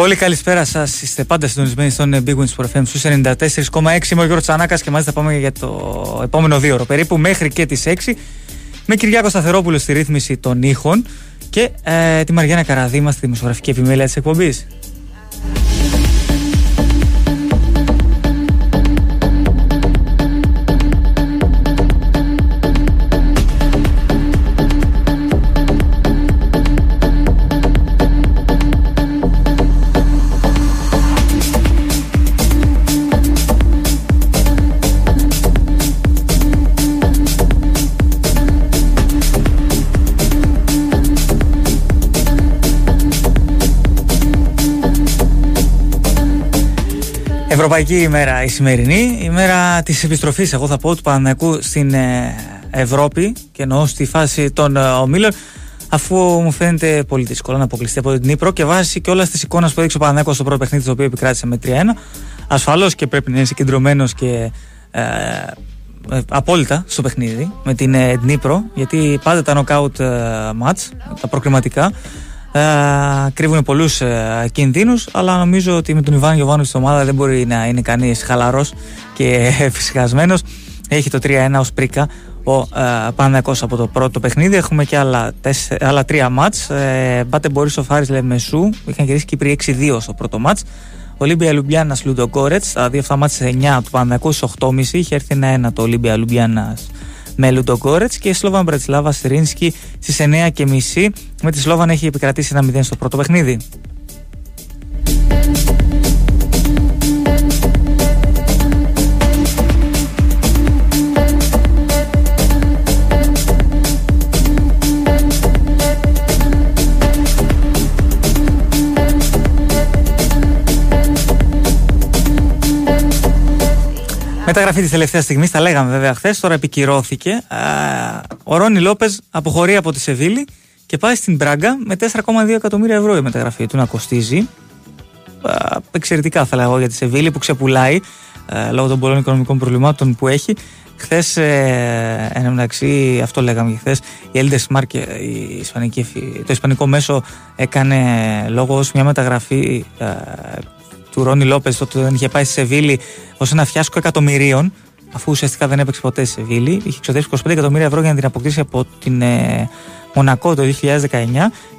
Πολύ καλησπέρα σας. Είστε πάντα συντονισμένοι στον Big Wins for FM στους 94,6. Είμαι ο Γιώργος Τσανάκας και μαζί θα πάμε για το επόμενο δύο ώρο περίπου μέχρι και τις 6. Με Κυριάκο Σταθερόπουλο στη ρύθμιση των ήχων και ε, τη Μαριάννα Καραδίμα στη δημοσιογραφική επιμέλεια της εκπομπής. Ευρωπαϊκή ημέρα η σημερινή, ημέρα της επιστροφής. Εγώ θα πω του Παναναϊκού στην ε, Ευρώπη και εννοώ στη φάση των ε, ομίλων αφού μου φαίνεται πολύ δύσκολο να αποκλειστεί από την Νύπρο και βάσει και όλας της εικόνας που έδειξε ο Παναναϊκός στο πρώτο παιχνίδι το οποίο επικράτησε με 3-1 ασφαλώς και πρέπει να είναι συγκεντρωμένο και ε, ε, απόλυτα στο παιχνίδι με την ε, Νύπρο γιατί πάντα τα knockout match, τα προκριματικά ε, κρύβουν πολλούς ε, κινδύνους, αλλά νομίζω ότι με τον Ιβάν Γιωβάνο στην ομάδα δεν μπορεί να είναι κανείς χαλαρός και φυσικασμένο. Έχει το 3-1 ως πρίκα ο ε, από το πρώτο παιχνίδι. Έχουμε και άλλα, τέσσε, άλλα τρία μάτς. Ε, Μπάτε Μπορίσο Φάρη Λεμεσού. Είχαν κερδίσει Κύπροι 6-2 στο πρώτο μάτς. Ολύμπια Λουμπιάννα Λουντογκόρετς. Τα δύο αυτά μάτς 9 του Παναθηναϊκού 8.30. Είχε έρθει ένα-1 το Ολύμπια Λουμπιάννα με Λουντογκόρετ και Σλόβαν Μπρετσλάβα Στρίνσκι στις 9.30. Με τη Σλόβαν έχει επικρατήσει ένα 0 στο πρώτο παιχνίδι. Μεταγραφή της τελευταίας στιγμής, τα λέγαμε βέβαια χθες, τώρα επικυρώθηκε. Ο Ρόνι Λόπες αποχωρεί από τη Σεβίλη και πάει στην Μπράγκα με 4,2 εκατομμύρια ευρώ η μεταγραφή του να κοστίζει. Εξαιρετικά θα λέγω για τη Σεβίλη που ξεπουλάει λόγω των πολλών οικονομικών προβλημάτων που έχει. Χθες, ε, εν μεταξύ, αυτό λέγαμε και χθες, η Έλντε Σμάρκ, το ισπανικό μέσο, έκανε λόγο ως μια μεταγραφή του Ρόνι Λόπες τότε δεν είχε πάει στη Σεβίλη ως ένα φιάσκο εκατομμυρίων, αφού ουσιαστικά δεν έπαιξε ποτέ στη Σεβίλη. Είχε ξοδέψει 25 εκατομμύρια ευρώ για να την αποκτήσει από την ε, Μονακό το 2019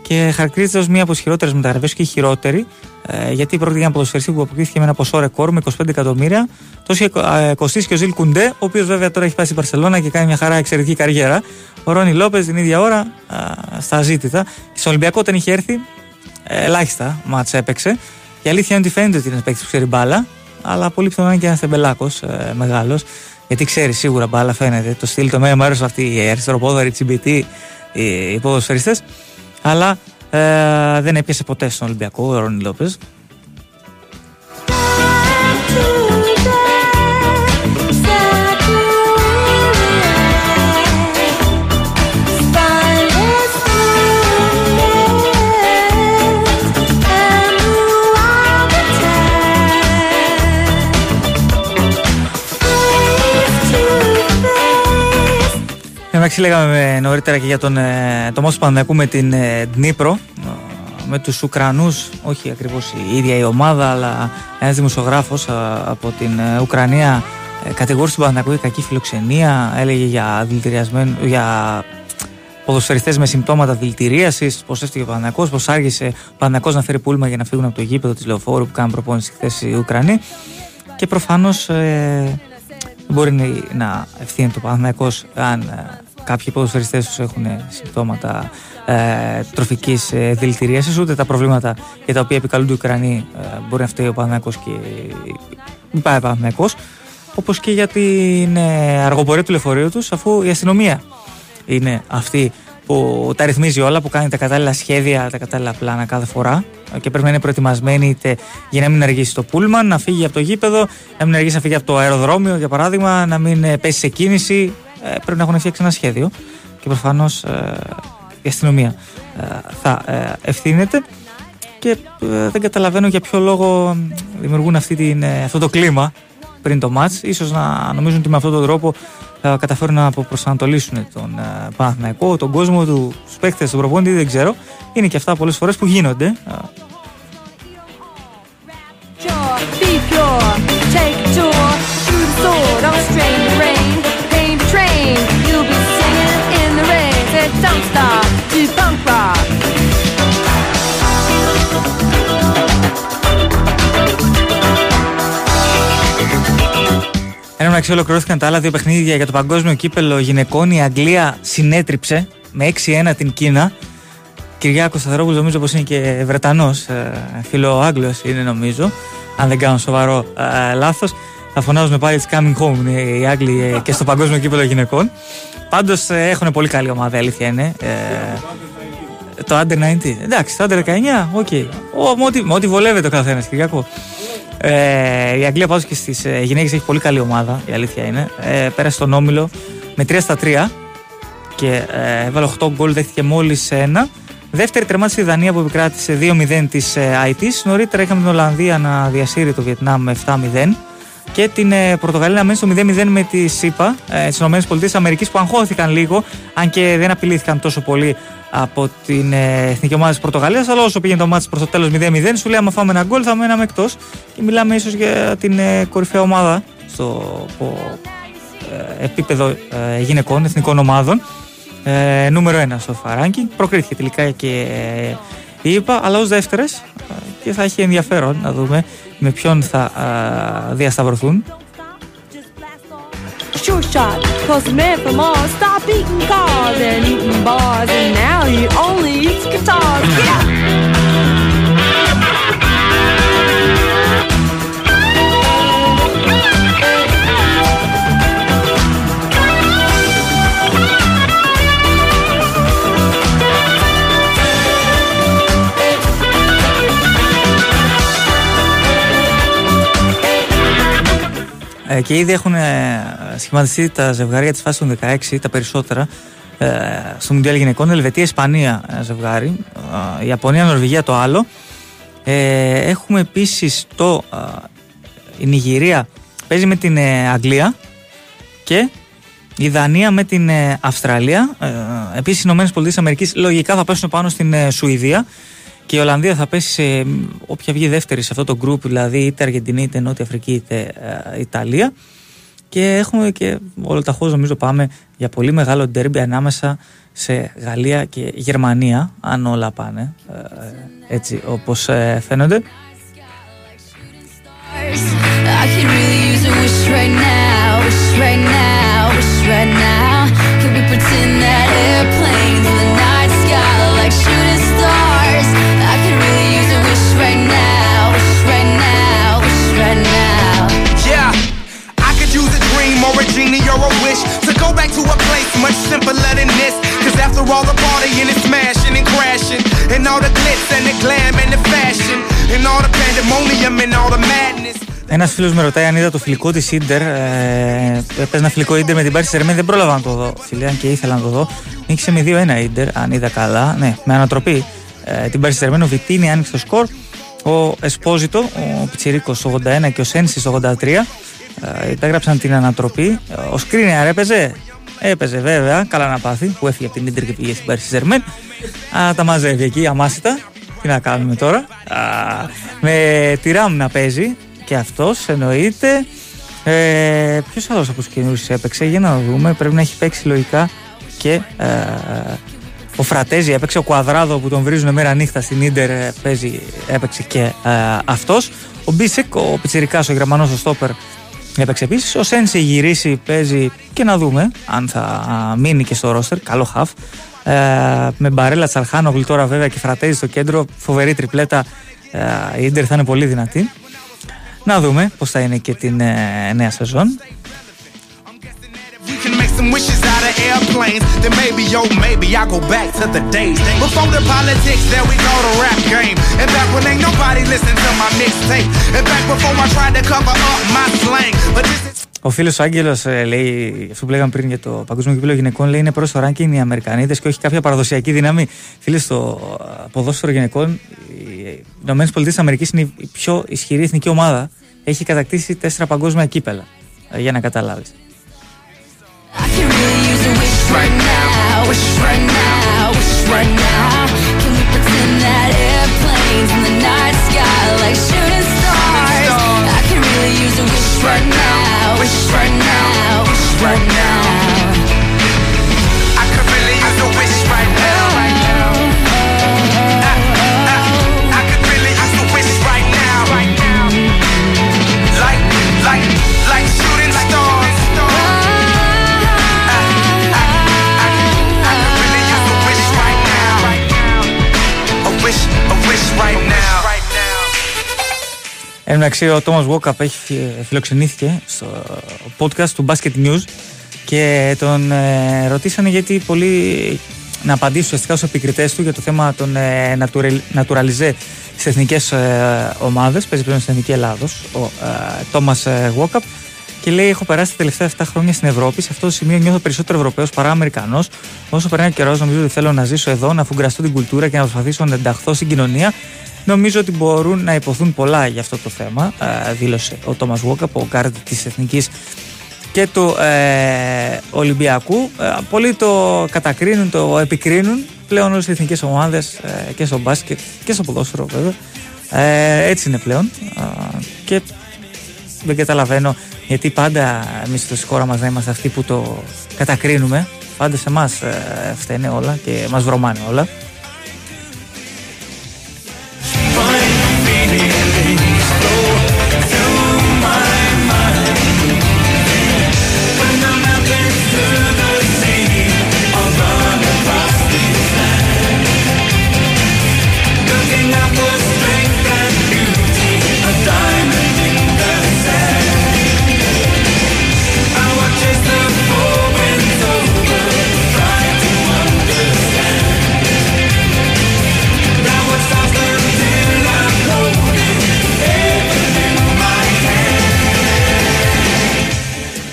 και χαρακτηρίζεται ως μία από τις χειρότερες μεταγραφές και η χειρότερη, ε, γιατί πρόκειται για ένα ποδοσφαιριστή που αποκτήθηκε με ένα ποσό ρεκόρ με 25 εκατομμύρια. Τόσο ε, κοστίσει και ο Ζιλ Κουντέ, ο οποίος βέβαια τώρα έχει πάει στην Παρσελώνα και κάνει μια χαρά εξαιρετική καριέρα. Ο Ρόνι Λόπες την ίδια ώρα στα ζήτητα. Και στο Ολυμπιακό όταν είχε έρθει, ε, ελάχιστα μάτσα έπαιξε. Η αλήθεια είναι ότι φαίνεται ότι είναι ένας παίκτης που ξέρει μπάλα, αλλά πολύ πιθανό είναι και ένας τεμπελάκος ε, μεγάλος. Γιατί ξέρει σίγουρα μπάλα, φαίνεται. Το στυλ, το μέρος μέρο αυτή, οι αριστεροπόδαροι, τσιμπητοί, οι ποδοσφαιριστέ. Αλλά ε, δεν έπιασε ποτέ στον Ολυμπιακό ο Ρόνι Λόπες. Εντάξει, λέγαμε νωρίτερα και για τον ε, το Πανδιακού με την ε, Δνήπρο. Ε, με τους Ουκρανούς, όχι ακριβώς η ίδια η ομάδα, αλλά ένας δημοσιογράφος από την Ουκρανία κατηγόρησε τον Παναθηναϊκό για κακή φιλοξενία, έλεγε για, για ποδοσφαιριστές με συμπτώματα δηλητηρίασης, πως έφτιαγε ο Παναθηναϊκός, πως άργησε ο Παναθηναϊκός να φέρει πούλμα για να φύγουν από το γήπεδο της Λεωφόρου που κάνουν προπόνηση χθες οι Ουκρανοί και προφανώς ε, μπορεί να ευθύνεται ο Παναθηναϊκός αν κάποιοι ποδοσφαιριστές τους έχουν συμπτώματα ε, τροφικής ε, δηλητηρίασης, ούτε τα προβλήματα για τα οποία επικαλούνται οι Ουκρανοί ε, μπορεί να φταίει ο Παναθηναϊκός και πάει ο Παναθηναϊκός, όπως και για την ε, αργοπορία του λεωφορείου τους, αφού η αστυνομία είναι αυτή που τα ρυθμίζει όλα, που κάνει τα κατάλληλα σχέδια, τα κατάλληλα πλάνα κάθε φορά και πρέπει να είναι προετοιμασμένη είτε για να μην αργήσει το πούλμαν, να φύγει από το γήπεδο, να μην αργήσει να φύγει από το αεροδρόμιο για παράδειγμα, να μην ε, πέσει σε κίνηση. Ε, πρέπει να έχουν φτιάξει ένα σχέδιο και προφανώς ε, η αστυνομία θα ευθύνεται και δεν καταλαβαίνω για ποιο λόγο δημιουργούν αυτή την, αυτό το κλίμα πριν το μάτς ίσως να νομίζουν ότι με αυτόν τον τρόπο θα καταφέρουν να προσανατολίσουν τον Παναθηναϊκό, τον κόσμο, του παίκτες, τον προπόνητη, δεν ξέρω. Είναι και αυτά πολλές φορές που γίνονται pure. Take μεταξύ, ολοκληρώθηκαν τα άλλα δύο παιχνίδια για το παγκόσμιο κύπελο γυναικών. Η Αγγλία συνέτριψε με 6-1 την Κίνα. Κυριάκος Σταθερόπουλος νομίζω πως είναι και Βρετανός, ε, φιλοάγγλος είναι νομίζω. Αν δεν κάνω σοβαρό ε, λάθος. Θα φωνάζουν πάλι It's coming home οι Άγγλοι ε, και στο παγκόσμιο κύπελλο γυναικών. Πάντως ε, έχουν πολύ καλή ομάδα, αλήθεια είναι. Ε, το Under 90. Εντάξει, το Under 19, OK. Okay. Με ό,τι βολεύεται ο καθένας, Κυριάκο. Ε, η Αγγλία πάντως και στις ε, γυναίκες έχει πολύ καλή ομάδα, η αλήθεια είναι. Ε, πέρασε στον όμιλο με 3 στα 3 και ε, έβαλε 8 γκολ, δέχτηκε μόλις ένα. Δεύτερη τερμάτισε η Δανία που επικράτησε 2-0 της ε, IT. Νωρίτερα είχαμε την Ολλανδία να διασύρει το Βιετνάμ με 7-0 και την ε, Πορτογαλία να μένει στο 0-0 με τη ΣΥΠΑ, ε, τι ΗΠΑ που αγχώθηκαν λίγο, αν και δεν απειλήθηκαν τόσο πολύ από την ε, εθνική ομάδα της Πορτογαλίας. Αλλά όσο πήγαινε το μάτι προς το τέλος 0-0, σου λέει: Άμα φάμε ένα γκολ, θα μέναμε εκτός. Και μιλάμε ίσως για την ε, κορυφαία ομάδα στο ε, επίπεδο ε, γυναικών, εθνικών ομάδων. Ε, νούμερο 1 στο φαράνκι. Προκρίθηκε τελικά και η ΕΠΑ, αλλά ως δεύτερες και θα έχει ενδιαφέρον να δούμε με ποιον θα διασταυρωθούν. Sure shot, cause the man from Mars stopped eating cars and eating bars, and now he only eats guitars. Yeah! Ε, και ήδη έχουν ε, σχηματιστεί τα ζευγάρια της φάσης των 16, τα περισσότερα, ε, στο Μουντιάλ Γυναικών, Ελβετία-Ισπανία ζευγάρι, η Ιαπωνία-Νορβηγία το άλλο. έχουμε επίσης το, η Νιγηρία παίζει με την Αγγλία και η Δανία με την Αυστραλία. Επίσης οι Ηνωμένες Πολιτείες Αμερικής λογικά θα πέσουν πάνω στην Σουηδία. Και η Ολλανδία θα πέσει σε όποια βγει δεύτερη σε αυτό το γκρουπ, δηλαδή είτε Αργεντινή, είτε Νότια Αφρική, είτε ε, Ιταλία. Και έχουμε και όλο τα νομίζω πάμε για πολύ μεγάλο ντέρμπι ανάμεσα σε Γαλλία και Γερμανία, αν όλα πάνε ε, έτσι όπως ε, φαίνονται. much Ένας φίλος με ρωτάει αν είδα το φιλικό της ντερ. Ε, Παίζει ένα φιλικό ντερ με την Πάρη Σερμένη. Δεν πρόλαβα να το δω. Φίλε, αν και ήθελα να το δω. Νίκησε με 2-1 ντερ, αν είδα καλά. Ναι, με ανατροπή. Ε, την Πάρη Σερμένη, ο Βιτίνη άνοιξε το σκορ. Ο Εσπόζητο, ο Πιτσυρίκο 81 και ο Σένση 83. Ε, υπέγραψαν την ανατροπή. Ο Σκρίνιαρ έπαιζε; Έπαιζε βέβαια, καλά να πάθει, που έφυγε από την Ίντερ και πήγε στην Πάρη Ζερμέν. Τα μαζεύει εκεί αμάσιτα. Τι να κάνουμε τώρα. Α, με τη Ράμ να παίζει και αυτός εννοείται. Ε, Ποιος άλλος από τους καινούριου έπαιξε, για να δούμε. Πρέπει να έχει παίξει λογικά και ε, ο Φρατέζη έπαιξε. Ο Κουαδράδο που τον βρίζουν μέρα νύχτα στην ντερ παίζει, έπαιξε και ε, αυτός. Ο Μπίσεκ, ο Πιτσυρικά, ο Γερμανός, ο Στόπερ Έπαιξε επίσης. Ο Σένσι γυρίσει, παίζει και να δούμε αν θα μείνει και στο ρόστερ. Καλό χαφ. Ε, με μπαρέλα Τσαρχάνογλου τώρα βέβαια και φρατέζει στο κέντρο. Φοβερή τριπλέτα. Ε, η Ιντερ θα είναι πολύ δυνατή. Να δούμε πώς θα είναι και την ε, νέα σεζόν. Ο φίλος ο Άγγελος ε, λέει, αυτό πλέγαν πριν για το παγκόσμιο κύριο γυναικών λέει είναι προς το ρανκινη Αμερικανέ και όχι κάποια παραδοσιακή δύναμη. Φίλες στο ε, ποδόσφαιρο γυναικών. ΗΠΑ είναι η πιο ισχυρή εθνική ομάδα. Έχει κατακτήσει τέσσερα παγκόσμια κύπελα. Ε, για να καταλάβεις. Right now, wish right now, wish right now, wish right now. Εν μεταξύ, ο Τόμας Βόκαπ έχει φιλοξενήθηκε στο podcast του Basket News και τον ε, ρωτήσανε γιατί πολλοί να απαντήσει ουσιαστικά στου επικριτές του για το θέμα των ε, naturalize στις εθνικές ε, ομάδες. Παίζει πλέον στην Εθνική Ελλάδος ο Τόμας Βόκαπ και λέει: Έχω περάσει τα τελευταία 7 χρόνια στην Ευρώπη. Σε αυτό το σημείο νιώθω περισσότερο Ευρωπαίος παρά Αμερικανός. Όσο περνάει ο καιρός, νομίζω ότι θέλω να ζήσω εδώ, να φουγκραστώ την κουλτούρα και να προσπαθήσω να ενταχθώ στην κοινωνία. Νομίζω ότι μπορούν να ειπωθούν πολλά για αυτό το θέμα, δήλωσε ο Τόμας Γουόκαπ, ο γκαρντ της Εθνικής και του ε, Ολυμπιακού. Ε, πολλοί το κατακρίνουν, το επικρίνουν πλέον όλες οι εθνικές ομάδες ε, και στο μπάσκετ και στο ποδόσφαιρο βέβαια. Ε, έτσι είναι πλέον. και δεν καταλαβαίνω γιατί πάντα εμείς στη χώρα μας δεν είμαστε αυτοί που το κατακρίνουμε. Πάντα σε εμάς φταίνε όλα και μας βρωμάνε όλα.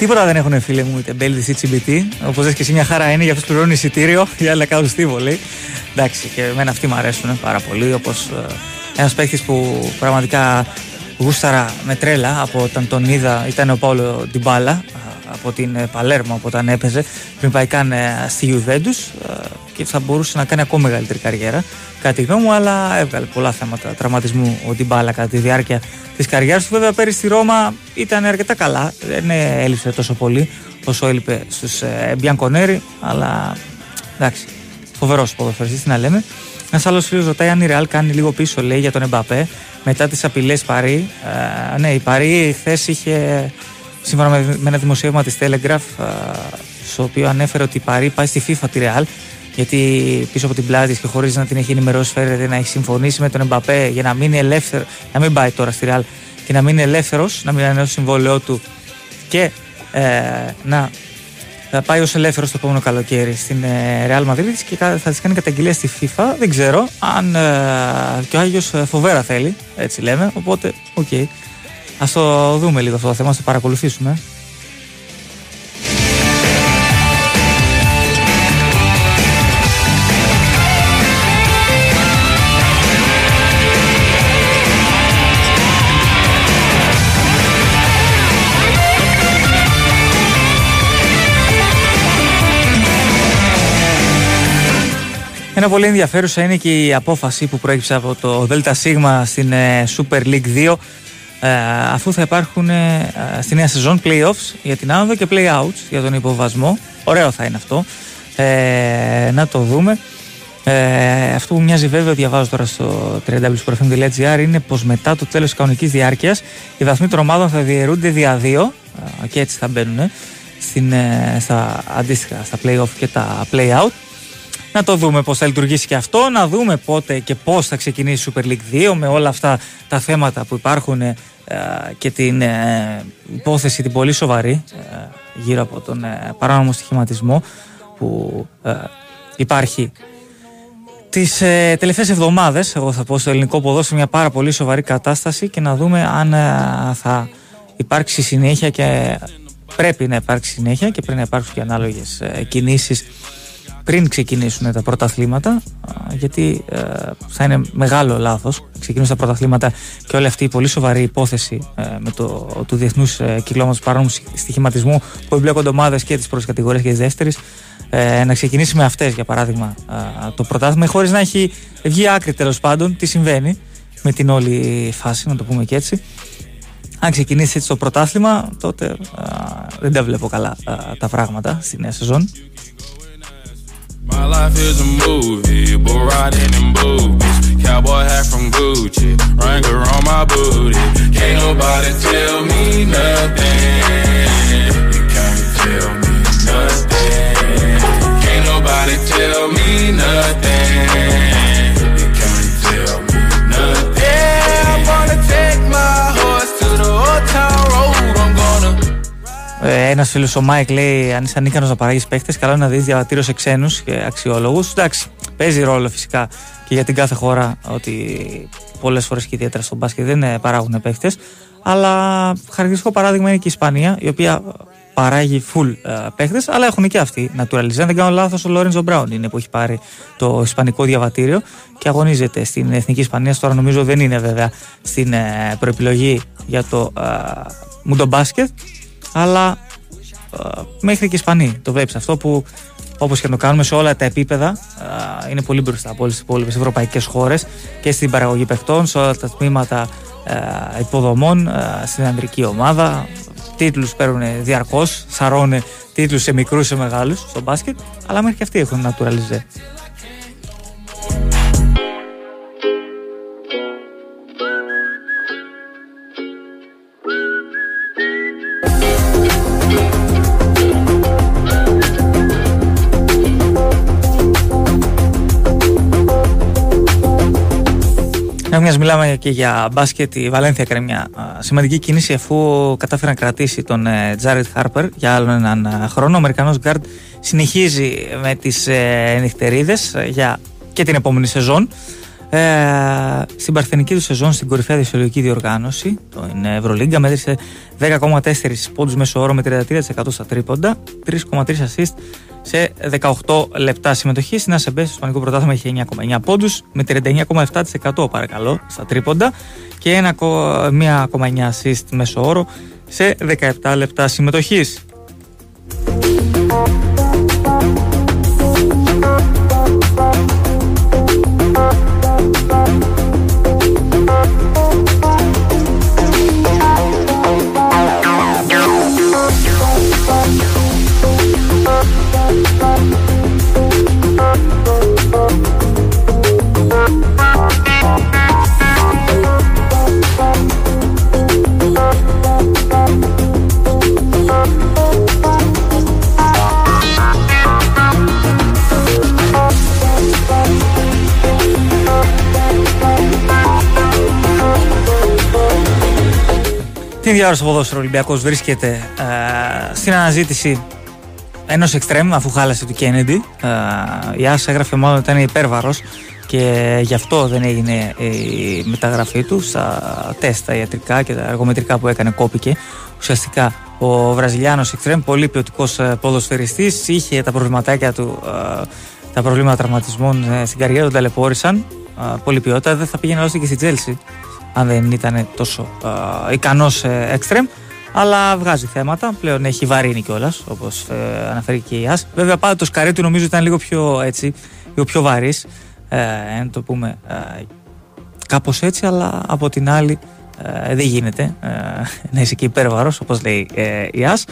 Τίποτα δεν έχουν φίλε μου είτε Μπέλ ή CBT. Όπως λες και εσύ, μια χαρά είναι, για αυτού πληρώνει εισιτήριο, για άλλα κάνουν στίβολοι. Εντάξει, και εμένα αυτοί μου αρέσουν πάρα πολύ. Όπως ε, ένας παίχτης που πραγματικά γούσταρα με τρέλα από όταν τον είδα, ήταν ο Παύλο Ντιμπάλα από την ε, Παλέρμο από όταν έπαιζε πριν πάει καν ε, στη Ιουβέντου και θα μπορούσε να κάνει ακόμα μεγαλύτερη καριέρα. Κάτι γνώμη μου, αλλά έβγαλε πολλά θέματα τραυματισμού ο Ντιμπάλα κατά τη διάρκεια της καριέρας του. Βέβαια, πέρυσι στη Ρώμα ήταν αρκετά καλά. Δεν έλειψε τόσο πολύ όσο έλειπε στους ε, Μπιανκονέρι, αλλά εντάξει, φοβερός ποδοσφαιριστής, τι να λέμε. Ένας άλλος φίλος ρωτάει αν η Ρεάλ κάνει λίγο πίσω, λέει, για τον Εμπαπέ μετά τις απειλές Παρή. Ε, ναι, η Παρή χθες είχε, σύμφωνα με, ένα δημοσίευμα της Telegraph, ε, στο οποίο ανέφερε ότι η Παρή πάει στη FIFA τη Ρεάλ γιατί πίσω από την πλάτη και χωρίς να την έχει ενημερώσει, φέρεται να έχει συμφωνήσει με τον Εμπαπέ για να μείνει ελεύθερο, να μην πάει τώρα στη Ρεάλ και να μείνει ελεύθερος, να μην ανανεώσει το συμβόλαιό του και ε, να θα πάει ως ελεύθερος το επόμενο καλοκαίρι στην ε, Real Madrid και θα της κάνει καταγγελία στη FIFA. Δεν ξέρω αν ε, και ο Άγιος ε, φοβέρα θέλει, έτσι λέμε. Οπότε, OK. Okay. Ας το δούμε λίγο αυτό το θέμα, ας το παρακολουθήσουμε. Ένα πολύ ενδιαφέρουσα είναι και η απόφαση που προέκυψε από το ΔΣ στην ε, Super League 2 ε, αφού θα υπάρχουν ε, στη νέα σεζόν playoffs για την άνοδο και playouts για τον υποβασμό. Ωραίο θα είναι αυτό. να το δούμε. αυτό που μοιάζει βέβαια, διαβάζω τώρα στο www.sportfm.gr είναι πως μετά το τέλος της κανονικής διάρκειας οι βαθμοί των ομάδων θα διαιρούνται δια δύο και έτσι θα μπαίνουν στην, στα αντίστοιχα στα play-off και τα play-out να το δούμε πώς θα λειτουργήσει και αυτό, να δούμε πότε και πώς θα ξεκινήσει η Super League 2 με όλα αυτά τα θέματα που υπάρχουν ε, και την ε, υπόθεση την πολύ σοβαρή ε, γύρω από τον παράνομο στοιχηματισμό που υπάρχει. Τις ε, τελευταίες εβδομάδες εγώ θα πω στο ελληνικό ποδόσφαιρο μια πάρα πολύ σοβαρή κατάσταση και να δούμε αν θα υπάρξει συνέχεια και πρέπει να υπάρξει συνέχεια και πρέπει να υπάρξουν και ανάλογες κινήσεις πριν ξεκινήσουν τα πρωταθλήματα, γιατί ε, θα είναι μεγάλο λάθος ξεκινήσουν τα πρωταθλήματα και όλη αυτή η πολύ σοβαρή υπόθεση ε, με το, του διεθνούς ε, κυκλώματο παράνομου στοιχηματισμού που εμπλέκονται ομάδες και τη πρώτη κατηγορία και τη δεύτερη. να ξεκινήσει με αυτές, για παράδειγμα, το πρωτάθλημα, χωρίς να έχει βγει άκρη τέλος πάντων τι συμβαίνει με την όλη φάση, να το πούμε και έτσι. Αν ξεκινήσει έτσι το πρωτάθλημα, τότε δεν τα βλέπω καλά τα πράγματα στη νέα σεζόν. My life is a movie, bull riding in boobies. Cowboy hat from Gucci, Wrangler on my booty. Can't nobody tell me nothing. You can't tell me nothing. Can't nobody tell me nothing. Ένας φίλος ο Μάικ λέει: Αν είσαι ανίκανος να παράγεις παίχτες, καλό είναι να δεις διαβατήριο σε ξένους και αξιόλογους. Εντάξει, παίζει ρόλο φυσικά και για την κάθε χώρα ότι πολλές φορές και ιδιαίτερα στον μπάσκετ δεν ε, παράγουν παίχτες. Αλλά χαρακτηριστικό παράδειγμα είναι και η Ισπανία, η οποία παράγει full uh, αλλά έχουν και αυτοί naturalized. Αν δεν κάνω λάθος, ο Λόρεντζο Μπράουν είναι που έχει πάρει το ισπανικό διαβατήριο και αγωνίζεται στην Εθνική Ισπανίας. Τώρα νομίζω δεν είναι βέβαια στην uh, προεπιλογή για το uh, μπάσκετ, αλλά uh, μέχρι και οι Ισπανοί το βλέπει αυτό που όπως και να το κάνουμε σε όλα τα επίπεδα, είναι πολύ μπροστά από όλες τις υπόλοιπες ευρωπαϊκές χώρες και στην παραγωγή παιχτών, σε όλα τα τμήματα υποδομών, στην ανδρική ομάδα, τίτλους παίρνουν διαρκώς, σαρώνε τίτλους σε μικρούς σε μεγάλους στο μπάσκετ, αλλά μέχρι και αυτοί έχουν naturalize. Μιας μιλάμε και για μπάσκετ, η Βαλένθια έκανε μια σημαντική κίνηση αφού κατάφερε να κρατήσει τον Τζάρετ Χάρπερ για άλλον έναν χρόνο. Ο Αμερικανός Γκάρντ συνεχίζει με τις ε, νυχτερίδες για και την επόμενη σεζόν. Ε, στην παρθενική του σεζόν στην κορυφαία δυσιολογική διοργάνωση, το Ευρωλίγκα, μέτρησε 10,4 πόντους μέσω όρο με 33% στα τρίποντα, 3,3 assist σε 18 λεπτά συμμετοχή. Στην ΑΣΕΜΠΕ στο Ισπανικό Πρωτάθλημα είχε 9,9 πόντους με 39,7% παρακαλώ στα τρίποντα και 1,9 assist μέσω όρο σε 17 λεπτά συμμετοχής. Την ίδια ώρα στο ποδόσφαιρο ο Ολυμπιακός βρίσκεται ε, στην αναζήτηση ενός εξτρέμ αφού χάλασε του Κέννεντι. Ε, η Άσο έγραφε μάλλον ότι ήταν υπέρβαρος και γι' αυτό δεν έγινε η μεταγραφή του στα τεστ, τα ιατρικά και τα εργομετρικά που έκανε κόπηκε. Ουσιαστικά ο Βραζιλιάνος εξτρέμ, πολύ ποιοτικός ε, ποδοσφαιριστής, είχε τα προβληματάκια του, ε, τα προβλήματα τραυματισμών ε, στην καριέρα, τον ταλαιπώρησαν. Πολύ ποιότητα, δεν θα πήγαινε άλλωστε και στη Τζέλση αν δεν ήταν τόσο uh, ικανός εξτρεμ αλλά βγάζει θέματα, πλέον έχει βαρύνει κιόλας, όπως ε, αναφέρει και η Άς. Βέβαια, πάντα το σκαρί του νομίζω ήταν λίγο πιο έτσι, λίγο πιο βαρύς, ε, να το πούμε ε, κάπως έτσι, αλλά από την άλλη ε, δεν γίνεται ε, να είσαι και υπέρβαρος, όπως λέει ε, η Άς.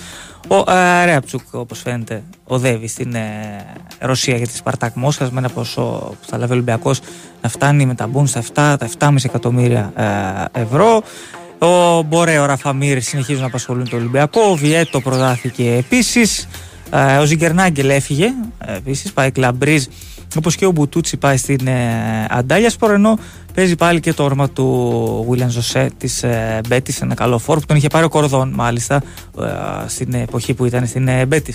Ο ε, Ρέαπτσουκ, όπως φαίνεται, οδεύει στην ε, Ρωσία για τη Σπαρτάκ Μόσχας με ένα ποσό που θα λάβει ο Ολυμπιακός να φτάνει με τα μπουν στα 7, τα 7,5 εκατομμύρια ε, ευρώ. Ο Μπορέ, ο Ραφαμίρ συνεχίζουν να απασχολούν το Ολυμπιακό. Ο Βιέτο προδάθηκε επίσης. Ε, ο Ζιγκερνάγκελ έφυγε. Επίσης πάει κλαμπρίζ. Όπως και ο Μπουτούτσι πάει στην ε, Αντάλια Σπορ. Ενώ παίζει πάλι και το όρμα του Βίλιαν Ζωσέ της ε, Μπέτη. Ένα καλό φόρ που τον είχε πάρει ο Κορδόν μάλιστα ε, στην εποχή που ήταν στην ε, Μπέτη.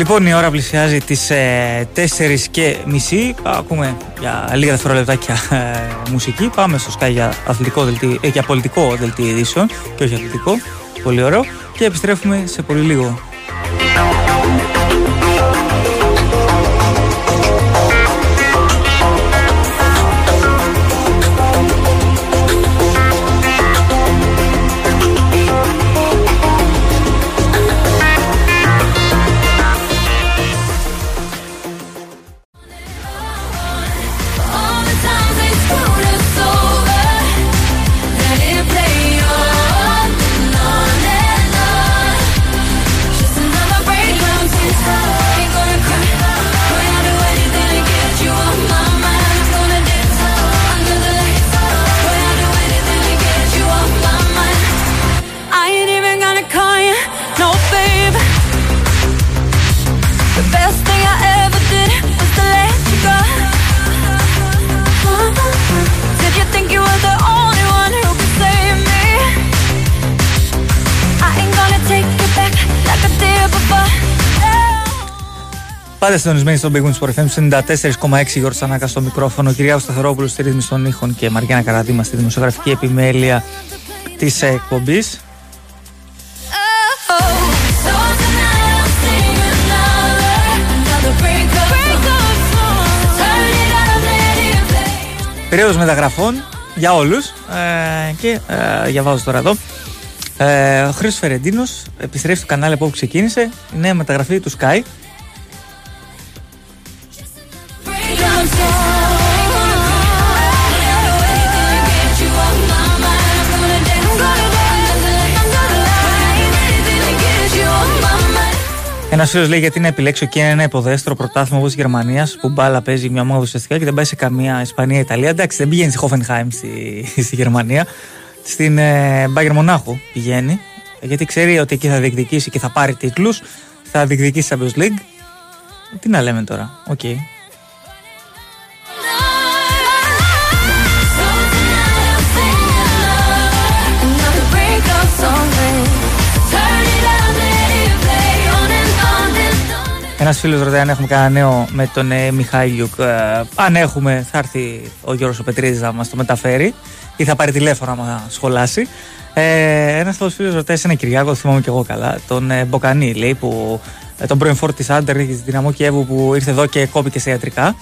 Λοιπόν, η ώρα πλησιάζει τις ε, 4 και μισή. Ακούμε για λίγα δευτερόλεπτάκια ε, μουσική. Πάμε στο Sky για, αθλητικό δελτί, ε, για πολιτικό δελτίο ειδήσεων και όχι αθλητικό. Πολύ ωραίο. Και επιστρέφουμε σε πολύ λίγο. Πάντα συντονισμένοι στον Big Wings FM 94,6 Γιώργο Σανάκα στο μικρόφωνο. Κυρία Σταθερόπουλο στη ρύθμιση των ήχων και Μαριάννα Καραδίμα στη δημοσιογραφική επιμέλεια της εκπομπής. Περίοδος μεταγραφών για όλους ε, και ε, διαβάζω τώρα εδώ ε, ο Χρήστος Φερεντίνος επιστρέφει στο κανάλι από όπου ξεκίνησε η νέα μεταγραφή του Sky Ένας φίλος λέει γιατί να επιλέξω και ένα υποδεέστερο πρωτάθλημα όπως της Γερμανίας που μπάλα παίζει μια ομάδα ουσιαστικά και δεν πάει σε καμία Ισπανία-Ιταλία. Εντάξει, δεν πηγαίνει στη Χόφενχαϊμ στη, στη Γερμανία. Στην ε, Μπάγερν Μονάχου πηγαίνει. Γιατί ξέρει ότι εκεί θα διεκδικήσει και θα πάρει τίτλους. Θα διεκδικήσει Champions League. Τι να λέμε τώρα. OK. Okay. Ένας φίλος ρωτάει αν έχουμε κανένα νέο με τον ε, Μιχάιλιουκ. Ε, αν έχουμε, θα έρθει ο Γιώργος Πετρίδη να μας το μεταφέρει ή θα πάρει τηλέφωνο να σχολιάσει. Ε, ένας άλλο φίλο ρωτάει σε ένα Κυριάκο, θυμάμαι και εγώ καλά, τον ε, Μποκανί, λέει, που, ε, τον πρώην φορ της Άντερ της Δυναμό Κιέβου που ήρθε εδώ και κόπηκε σε ιατρικά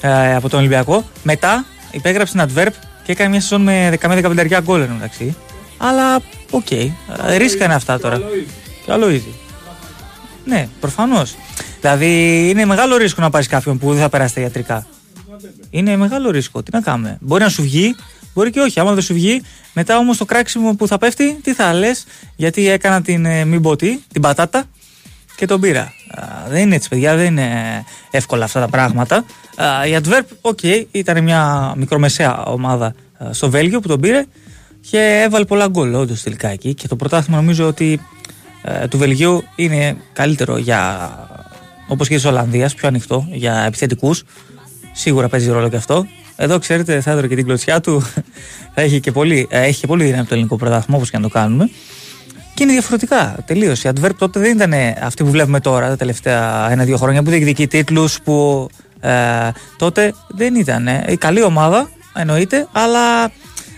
ε, από τον Ολυμπιακό. Μετά υπέγραψε στην Αντβέρπ και έκανε μια σεζόν με 15-15 γκολ εντάξει. Αλλά OK, okay, ε, ρίσκα είναι αυτά τώρα. Καλό easy. Ναι, προφανώς. Δηλαδή είναι μεγάλο ρίσκο να πάρεις κάποιον που δεν θα περάσει τα ιατρικά. Είναι μεγάλο ρίσκο. Τι να κάνουμε. Μπορεί να σου βγει, μπορεί και όχι. Άμα δεν σου βγει, μετά όμως το κράξιμο που θα πέφτει, τι θα λες, γιατί έκανα την ε, μην την πατάτα και τον πήρα. δεν είναι έτσι, παιδιά, δεν είναι εύκολα αυτά τα πράγματα. η Αντβέρπ, OK, ήταν μια μικρομεσαία ομάδα στο Βέλγιο που τον πήρε και έβαλε πολλά γκολ όντως τελικά εκεί. Και το πρωτάθλημα νομίζω ότι ε, του Βελγίου είναι καλύτερο για όπως και της Ολλανδίας, πιο ανοιχτό για επιθετικούς. Σίγουρα παίζει ρόλο και αυτό. Εδώ ξέρετε, θα έδωρε και την κλωτσιά του. θα έχει και πολύ, ε, έχει και πολύ δύναμη το ελληνικό πρωτάθλημα, όπως και να το κάνουμε. Και είναι διαφορετικά τελείως. Η Adverb τότε δεν ήταν αυτή που βλέπουμε τώρα τα τελευταία ένα-δύο χρόνια που διεκδικεί τίτλους, που ε, τότε δεν ήταν. Η καλή ομάδα εννοείται, αλλά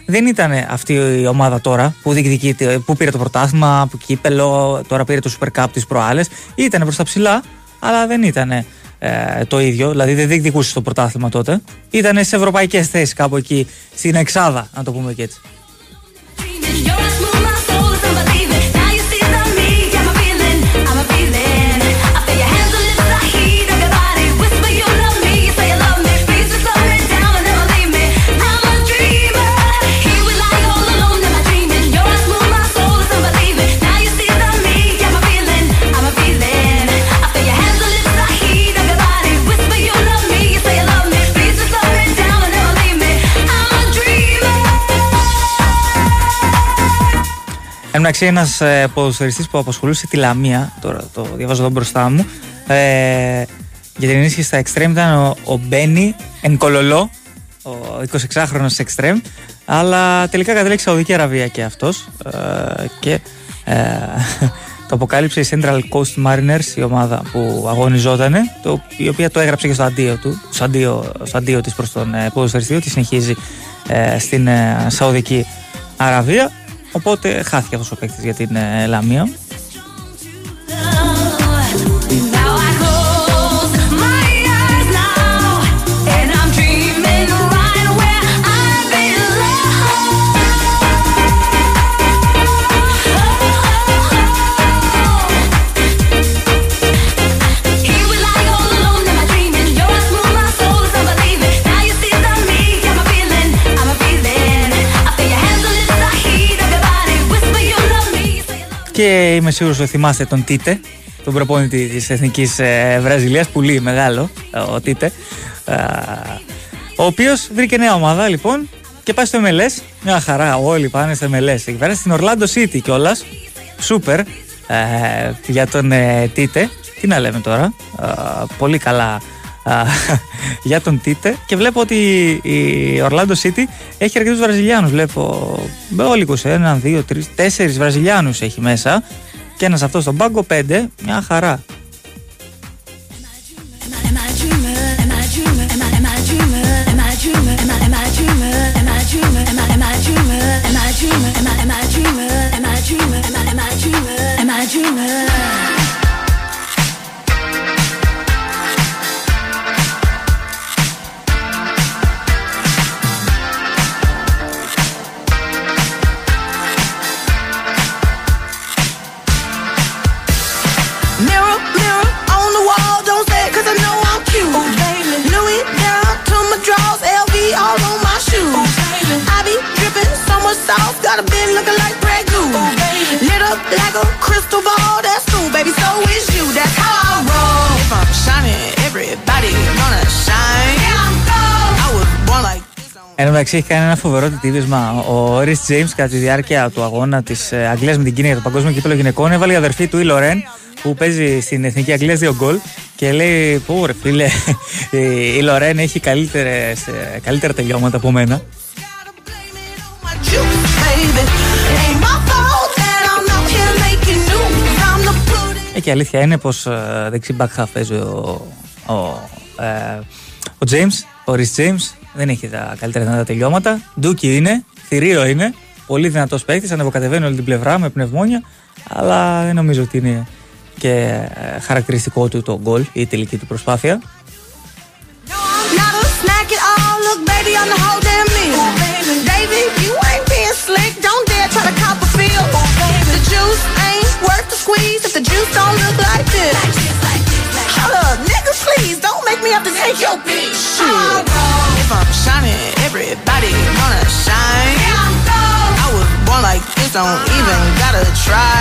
δεν ήταν αυτή η ομάδα τώρα που, διεκδικεί, που πήρε το πρωτάθλημα, που κύπελο, τώρα πήρε το Super Cup τι προάλλες. Ήταν προς τα ψηλά, αλλά δεν ήταν ε, το ίδιο. Δηλαδή δεν διεκδικούσε το πρωτάθλημα τότε. Ήταν σε ευρωπαϊκές θέσεις κάπου εκεί, στην Εξάδα, να το πούμε και έτσι. Μεταξύ, ένας ε, ποδοσφαιριστής που απασχολούσε τη Λαμία, τώρα το διαβάζω εδώ μπροστά μου, ε, για την ενίσχυση στα εξτρέμ ήταν ο, ο Μπένι Ενκολολό, ο 26χρονο εξτρέμ, αλλά τελικά κατέληξε Σαουδική Αραβία και αυτός. Ε, και ε, το αποκάλυψε η Central Coast Mariners, η ομάδα που αγωνιζόταν, το, η οποία το έγραψε και στο αντίο του, στο αντίο, στο αντίο της προς τον ε, ποδοσφαιριστή, ότι συνεχίζει ε, στην ε, Σαουδική Αραβία. Οπότε χάθηκε αυτός ο παίκτης για την ε, Λαμία. Και είμαι σίγουρος ότι θυμάστε τον Τίτε, τον προπόνητη της Εθνικής ε, Βραζιλίας, πολύ μεγάλο ε, ο Τίτε. Ε, ο οποίος βρήκε νέα ομάδα λοιπόν και πάει στο MLS. Μια χαρά, όλοι πάνε στο MLS. Εκεί πέρα στην Orlando City κιόλας. Σούπερ για τον Τίτε. Τι να λέμε τώρα. πολύ καλά για τον Τίτε. Και βλέπω ότι η Orlando City έχει αρκετούς Βραζιλιάνους. Βλέπω όλικους, έναν, δύο, τρεις, τέσσερις Βραζιλιάνους έχει μέσα. Και ένας αυτός στον πάγκο πέντε, μια χαρά μεταξύ έχει κάνει ένα φοβερό τιτίβισμα. Ο Ρι Τζέιμ κατά τη διάρκεια του αγώνα της ε, Αγγλίας με την Κίνα για το Παγκόσμιο Κύπελο Γυναικών έβαλε η αδερφή του η Λορέν που παίζει στην Εθνική Αγγλίας δύο γκολ και λέει: Πού ρε φίλε, η Λορέν έχει καλύτερες, ε, καλύτερα τελειώματα από μένα. Ε, και αλήθεια είναι πως ε, δεξί μπακ παίζει ο, ο, ε, ο James, ο Ρις James, δεν έχει τα καλύτερα δυνατά τελειώματα. Ντούκι είναι, θηρίο είναι, πολύ δυνατός παίκτης, ανεβοκατεβαίνει όλη την πλευρά με πνευμόνια, αλλά δεν νομίζω ότι είναι και ε, χαρακτηριστικό του το γκολ, η τελική του προσπάθεια. please don't make me have to take your bitch. If I'm shining, everybody wanna shine. I was born like this, don't even gotta try.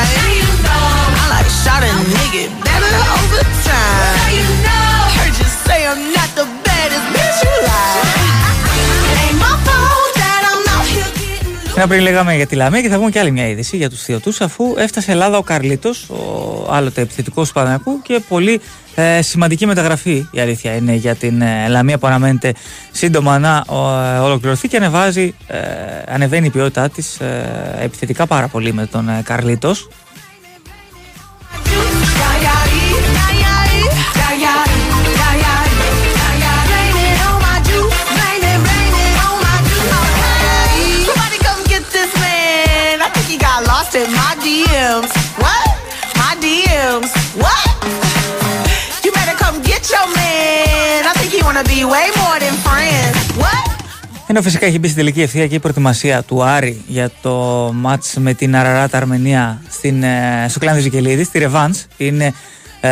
I like shot a nigga better over time. Heard you say I'm not the baddest bitch you like. Ain't my fault that I'm not here Ένα πριν λέγαμε για τη Λαμία και θα πούμε και άλλη μια είδηση για του θεωτού, αφού έφτασε Ελλάδα ο Καρλίτο, ο άλλοτε επιθετικό του Παναγιακού και πολύ ε, σημαντική μεταγραφή η αλήθεια είναι για την ε, Λαμία που αναμένεται σύντομα να ε, ολοκληρωθεί και ανεβάζει, ε, ανεβαίνει η ποιότητά της ε, επιθετικά πάρα πολύ με τον ε, Ενώ φυσικά έχει μπει στην τελική ευθεία και η προετοιμασία του Άρη για το μάτς με την Αραράτα Αρμενία στην, στο κλάνο Ζικελίδη, στη Ρεβάνς. Είναι ε,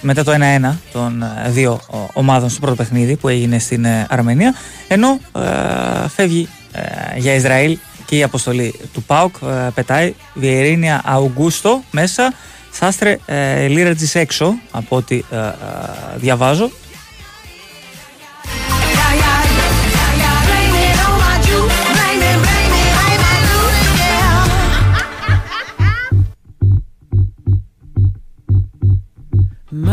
μετά το 1-1 των ε, δύο ομάδων στο πρώτο παιχνίδι που έγινε στην ε, Αρμενία. Ενώ ε, φεύγει ε, για Ισραήλ και η αποστολή του ΠΑΟΚ ε, πετάει Βιερίνια Αουγκούστο μέσα Σάστρε ε, Λίρατζης έξω από ό,τι ε, ε, διαβάζω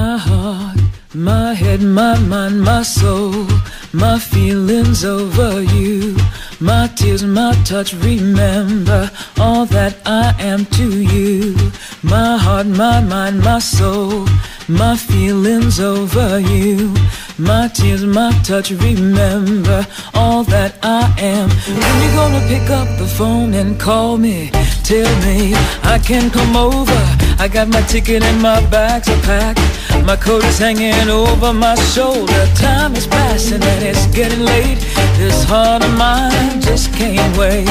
My heart, my head, my mind, my soul, my feelings over you. My tears, my touch, remember all that I am to you. My heart, my mind, my soul, my feelings over you. My tears, my touch, remember all that I am. When you gonna pick up the phone and call me? Tell me I can come over. I got my ticket and my bags are packed. My coat is hanging over my shoulder. Time is passing and it's getting late. This heart of mine just can't wait.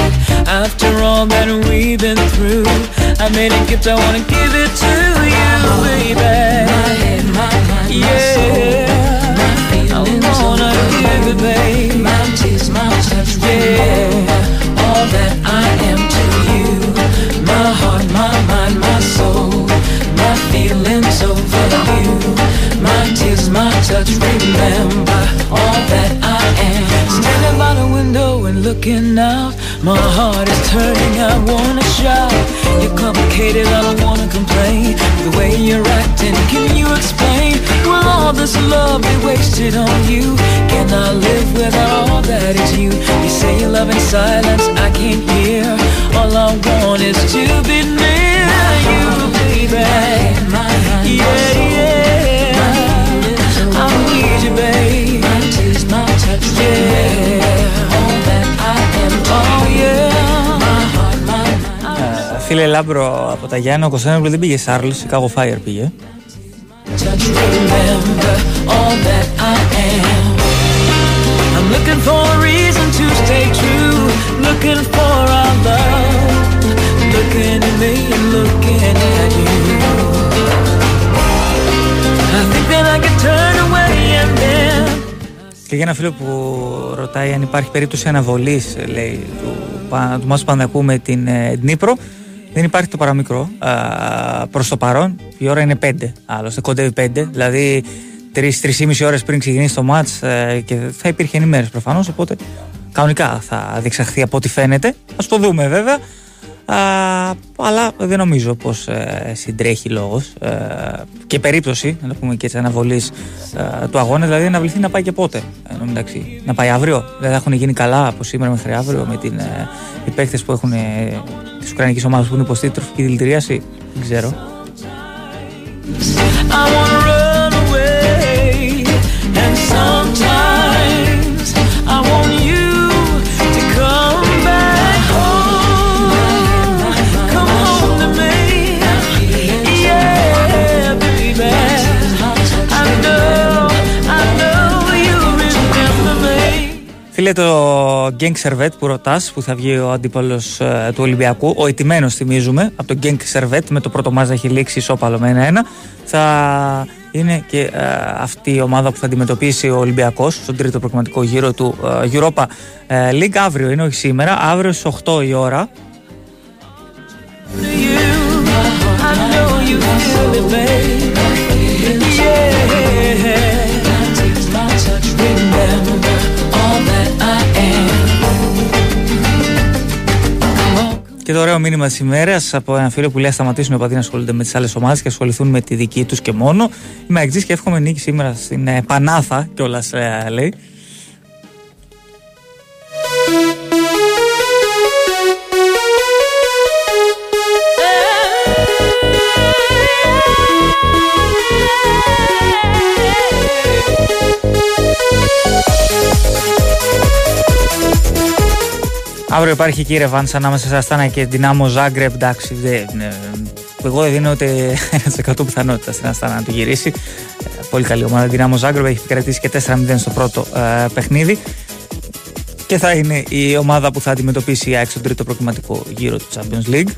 After all that we've been through, I made a gift. I wanna give it to you, baby. My head, my mind, yeah. my soul, my feelings. I wanna give it, babe. My tears, my touch, yeah. All that I am my feelings over you. My tears, my touch, remember all that I am. Standing by the window and looking out, my heart is turning. I wanna shout. You're complicated, I don't wanna complain. The way you're acting, can you explain? Will all this love be wasted on you? Can I live without all that is you? You say you love in silence, I can't hear. All I want is to be near you, baby. Φίλε Λάμπρο από τα Γιάννα, ο Κωνσταντίνο δεν πήγε Σάρλ, Chicago Fire πήγε. Touch, remember all that I am. I'm looking for a reason to stay true. Looking for our love. Looking at me and looking at you. Και για ένα φίλο που ρωτάει αν υπάρχει περίπτωση αναβολής, λέει, του, του Μάσου Πανδακού με την ε, Δνήπρο. Δεν υπάρχει το παραμικρό. Προς το παρόν η ώρα είναι 5. Άλλωστε κοντεύει 5. Δηλαδή 3-3,5 ώρες πριν ξεκινήσει το μάτς ε, και θα υπήρχε ενημέρωση προφανώς. Οπότε κανονικά θα διεξαχθεί από ό,τι φαίνεται. Α το δούμε βέβαια. Α, αλλά δεν νομίζω πως ε, συντρέχει λόγος ε, και περίπτωση να πούμε και έτσι αναβολής ε, του αγώνα. Δηλαδή να βληθεί να πάει και πότε. Ε, εντάξει, να πάει αύριο. Δεν θα έχουν γίνει καλά από σήμερα μέχρι αύριο με την, ε, οι παίκτες που έχουν ε, τη Ουκρανική ομάδα που έχουν υποστεί τροφική δηλητηρίαση. Δεν ξέρω. Φίλε το Γκένκ Σερβέτ που ρωτάς, που θα βγει ο αντίπαλος ε, του Ολυμπιακού, ο ετημένο θυμίζουμε, από το Γκένκ Σερβέτ με το πρώτο μάζα έχει λήξει ισόπαλο με ένα-ένα. Θα είναι και ε, αυτή η ομάδα που θα αντιμετωπίσει ο Ολυμπιακός στον τρίτο προκριματικό γύρο του ε, Europa League. Αύριο είναι, όχι σήμερα, αύριο στις 8 η ώρα. Και το ωραίο μήνυμα της ημέρας από ένα φίλο που λέει: Σταματήσουν οι οπαδοί να ασχολούνται με τις άλλες ομάδες και ασχοληθούν με τη δική τους και μόνο. Είμαι εξή και εύχομαι νίκη σήμερα στην ε, Πανάθα κιόλας, ε, λέει. Αύριο υπάρχει και η ρεβάνς ανάμεσα σε Αστάνα και Δυνάμο Ζάγκρεπ. Εντάξει, δε, εγώ δεν δίνω ούτε 1% πιθανότητας στην Αστάνα να του γυρίσει. Ε, πολύ καλή ομάδα. Δυνάμο Ζάγκρεπ έχει κρατήσει και 4-0 στο πρώτο ε, παιχνίδι. Και θα είναι η ομάδα που θα αντιμετωπίσει η ΑΕΚ στον τρίτο προκριματικό γύρο του Champions League.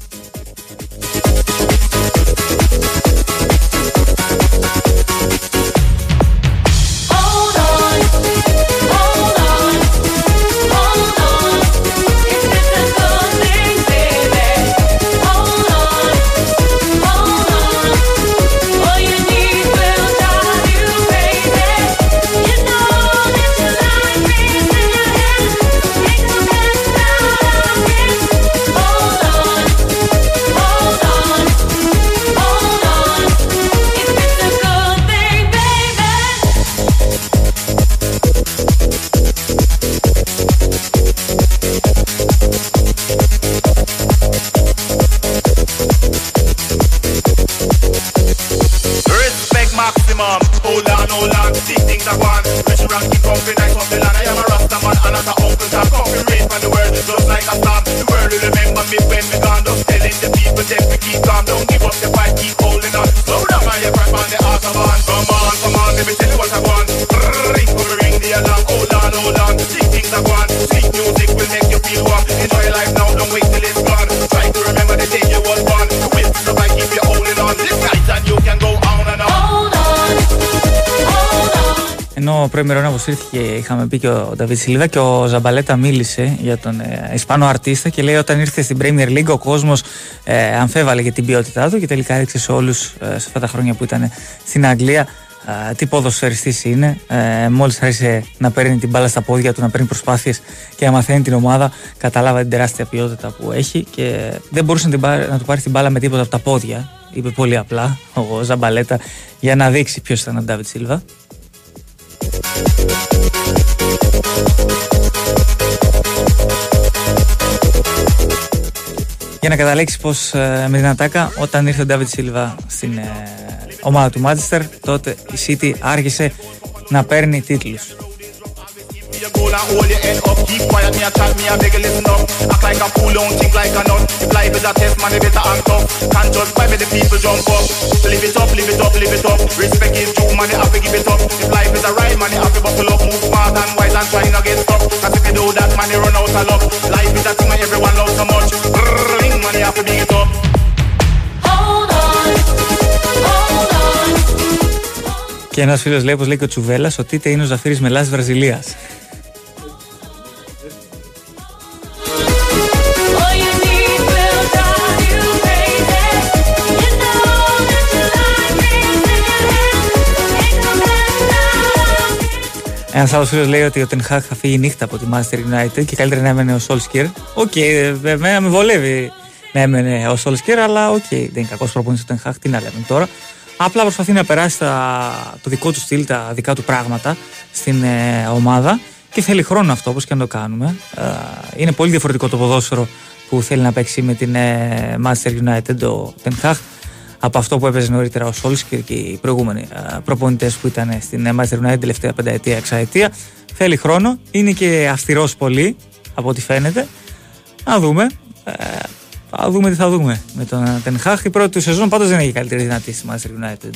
Προημερών αποσύρθηκε, είχαμε πει και ο Νταβίτ Σιλίβα και ο Ζαμπαλέτα μίλησε για τον ε, Ισπανό αρτίστα και λέει όταν ήρθε στην Premier League ο κόσμος ε, αμφέβαλε για την ποιότητά του και τελικά έδειξε σε όλους ε, σε αυτά τα χρόνια που ήταν στην Αγγλία ε, τι ποδοσφαιριστής είναι. Ε, Μόλις άρχισε να παίρνει την μπάλα στα πόδια του, να παίρνει προσπάθειες και να μαθαίνει την ομάδα, κατάλαβα την τεράστια ποιότητα που έχει και δεν μπορούσε να, την πάρει, να του πάρει την μπάλα με τίποτα από τα πόδια. Είπε πολύ απλά ο Ζαμπαλέτα για να δείξει ποιος ήταν ο Ντάβιτ Σίλβα. Για να καταλήξεις πως ε, με την ατάκα, όταν ήρθε ο Ντάβιτ Σίλβα στην ε, ομάδα του Μάτσεστερ, τότε η City άρχισε να παίρνει τίτλους. You goal and hold your head up. Keep quiet, me a chat, me a beg listen up. Act like a fool, don't think like a nut. If life is a test, man, you better act up. Can't just fight the people jump up. Live it up, live it up, live it up. Respect is due, man, you have to give it up. If life is a ride, man, you have to buckle up. Move smart and wise and try not get stuck. Cause if you do that, man, you run out of luck. Life is a thing that everyone loves so much. Ring, man, you have to big it up. Και Και ένα φίλο λέει, όπω λέει και ο Τσουβέλλα, ότι είτε είναι ο Ζαφύρη Μελά Βραζιλία. Ένας άλλος φίλος λέει ότι ο Τεν Χαγκ θα φύγει νύχτα από τη Manchester United και καλύτερα να έμενε ο Σόλσκερ. OK, okay, βέβαια με βολεύει να έμενε ο Σόλσκερ, αλλά OK, okay, δεν είναι κακός προπονητής ο Τεν Χαγκ, τι να λέμε τώρα. Απλά προσπαθεί να περάσει τα, το δικό του στυλ, τα δικά του πράγματα στην ε, ομάδα και θέλει χρόνο αυτό, όπως και να το κάνουμε. Ε, είναι πολύ διαφορετικό το ποδόσφαιρο που θέλει να παίξει με την ε, Manchester United ο Τεν Χαγκ από αυτό που έπαιζε νωρίτερα ο Σόλσκερ και οι προηγούμενοι προπονητές που ήταν στην Master United τελευταία πενταετία, εξαετία. Θέλει χρόνο, είναι και αυστηρός πολύ από ό,τι φαίνεται. Να δούμε. Ε, θα δούμε τι θα δούμε με τον Τενχάχ. Η πρώτη του σεζόν πάντως δεν έχει καλύτερη δυνατή στη Master United.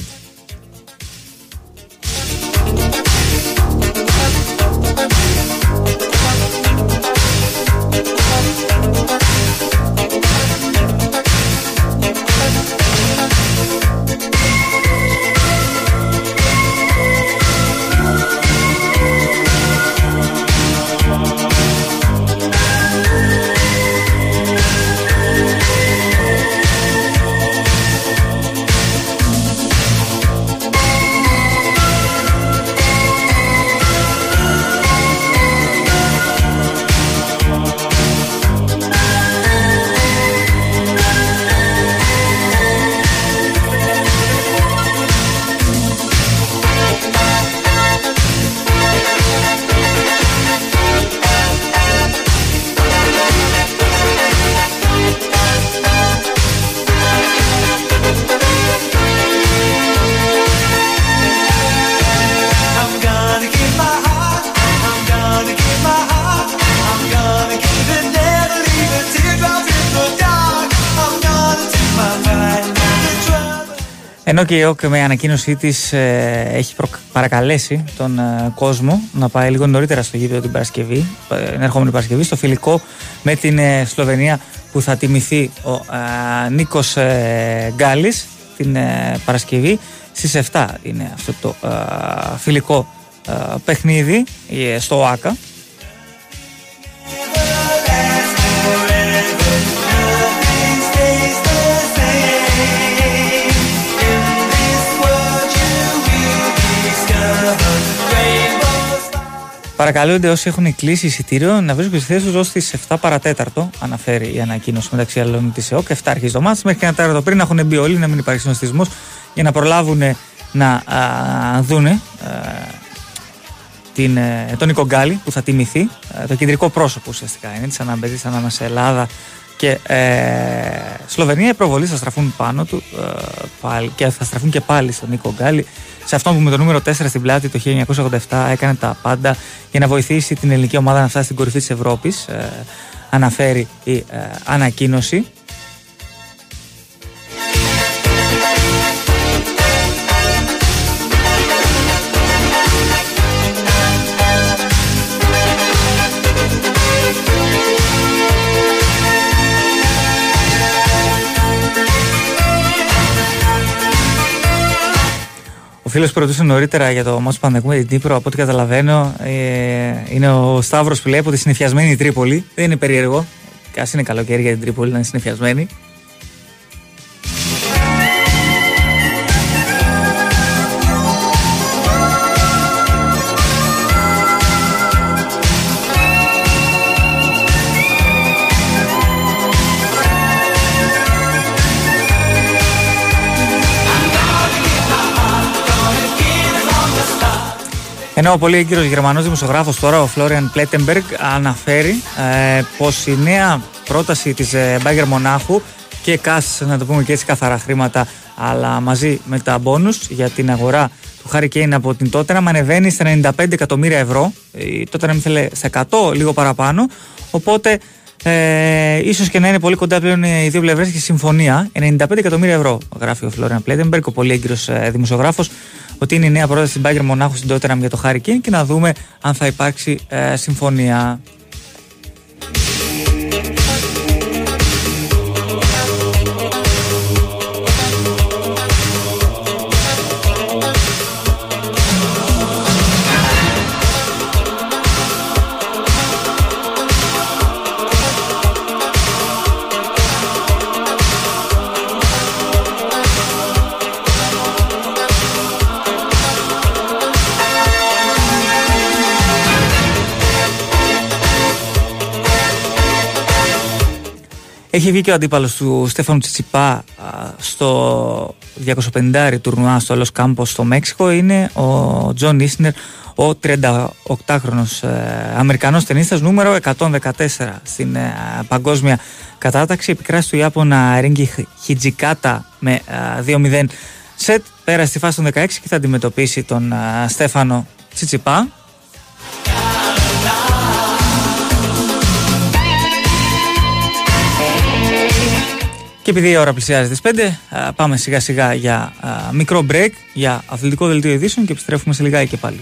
Ενώ και η ΟΚ με ανακοίνωσή της ε, έχει παρακαλέσει τον ε, κόσμο να πάει λίγο νωρίτερα στο γήπεδο την Παρασκευή, ε, την ερχόμενη Παρασκευή, στο φιλικό με την Σλοβενία που θα τιμηθεί ο Νίκος Γκάλης την Παρασκευή. Στις 7 είναι αυτό το φιλικό παιχνίδι στο ΟΑΚΑ Παρακαλούνται όσοι έχουν κλείσει εισιτήριο να βρίσκουν στη θέση τους ως τις 7 παρατέταρτο, αναφέρει η ανακοίνωση μεταξύ άλλων της ΕΟΚ. 7 αρχίζει το μάτι, μέχρι και ένα τέταρτο πριν να έχουν μπει όλοι, να μην υπάρχει συνοστισμός για να προλάβουν να α, δούνε την, ε, τον Νίκο Γκάλη που θα τιμηθεί, το κεντρικό πρόσωπο ουσιαστικά είναι της αναμπεδή ανάμεσα Ελλάδα και ε, Σλοβενία. Οι προβολή θα στραφούν πάνω του ε, πάλι, και θα στραφούν και πάλι στον Νίκο Γκάλη σε αυτόν που με το νούμερο 4 στην πλάτη το 1987 έκανε τα πάντα για να βοηθήσει την ελληνική ομάδα να φτάσει στην κορυφή της Ευρώπης ε, αναφέρει η ε, ανακοίνωση φίλος που ρωτούσε νωρίτερα για το Μόσπα Πανδεκού με την Τύπρο, από ό,τι καταλαβαίνω, ε, είναι ο Σταύρος που λέει από τη συνεφιασμένη Τρίπολη. Δεν είναι περίεργο. Α είναι καλοκαίρι για την Τρίπολη να είναι συνεφιασμένη. Ενώ ο πολύ έγκυρος Γερμανός δημοσιογράφος τώρα, ο Φλόριαν Πλέτεμπεργκ, αναφέρει ε, πως η νέα πρόταση της ε, Μπάγκερ Μονάχου και ΚΑΣ, να το πούμε και έτσι καθαρά χρήματα, αλλά μαζί με τα μπόνους για την αγορά του Χάρη Κέιν από την Τότερα, ανεβαίνει στα 95 εκατομμύρια ευρώ. Η Τότερα ήθελε στα 100, λίγο παραπάνω. Οπότε ε, ίσως και να είναι πολύ κοντά πλέον οι δύο πλευρές και συμφωνία. 95 εκατομμύρια ευρώ, γράφει ο Φλόριαν Πλέτεμπεργκ, ο πολύ έγκυρος ε, δημοσιογράφος ότι είναι η νέα πρόταση στην Μπάγκερ Μονάχου στην Τότεραμ για το Χάρη και να δούμε αν θα υπάρξει ε, συμφωνία. Έχει βγει και ο αντίπαλος του Στέφανου Τσιτσιπά στο 250 τουρνουά στο Los Cabos στο Μέξικο. Είναι ο Τζον Ίσνερ ο 38χρονος ε, Αμερικανός τενίστας νούμερο 114 στην ε, παγκόσμια κατάταξη. Επικράτησε του Ιάπωνα Ρίνκι Χιτζικάτα με 2-0 σετ. Πέρασε στη φάση των 16 και θα αντιμετωπίσει τον Στέφανο Τσιτσιπά Και επειδή η ώρα πλησιάζει τις 5, πάμε σιγά σιγά για μικρό break, για αθλητικό δελτίο ειδήσεων και επιστρέφουμε σε λιγάκι και πάλι.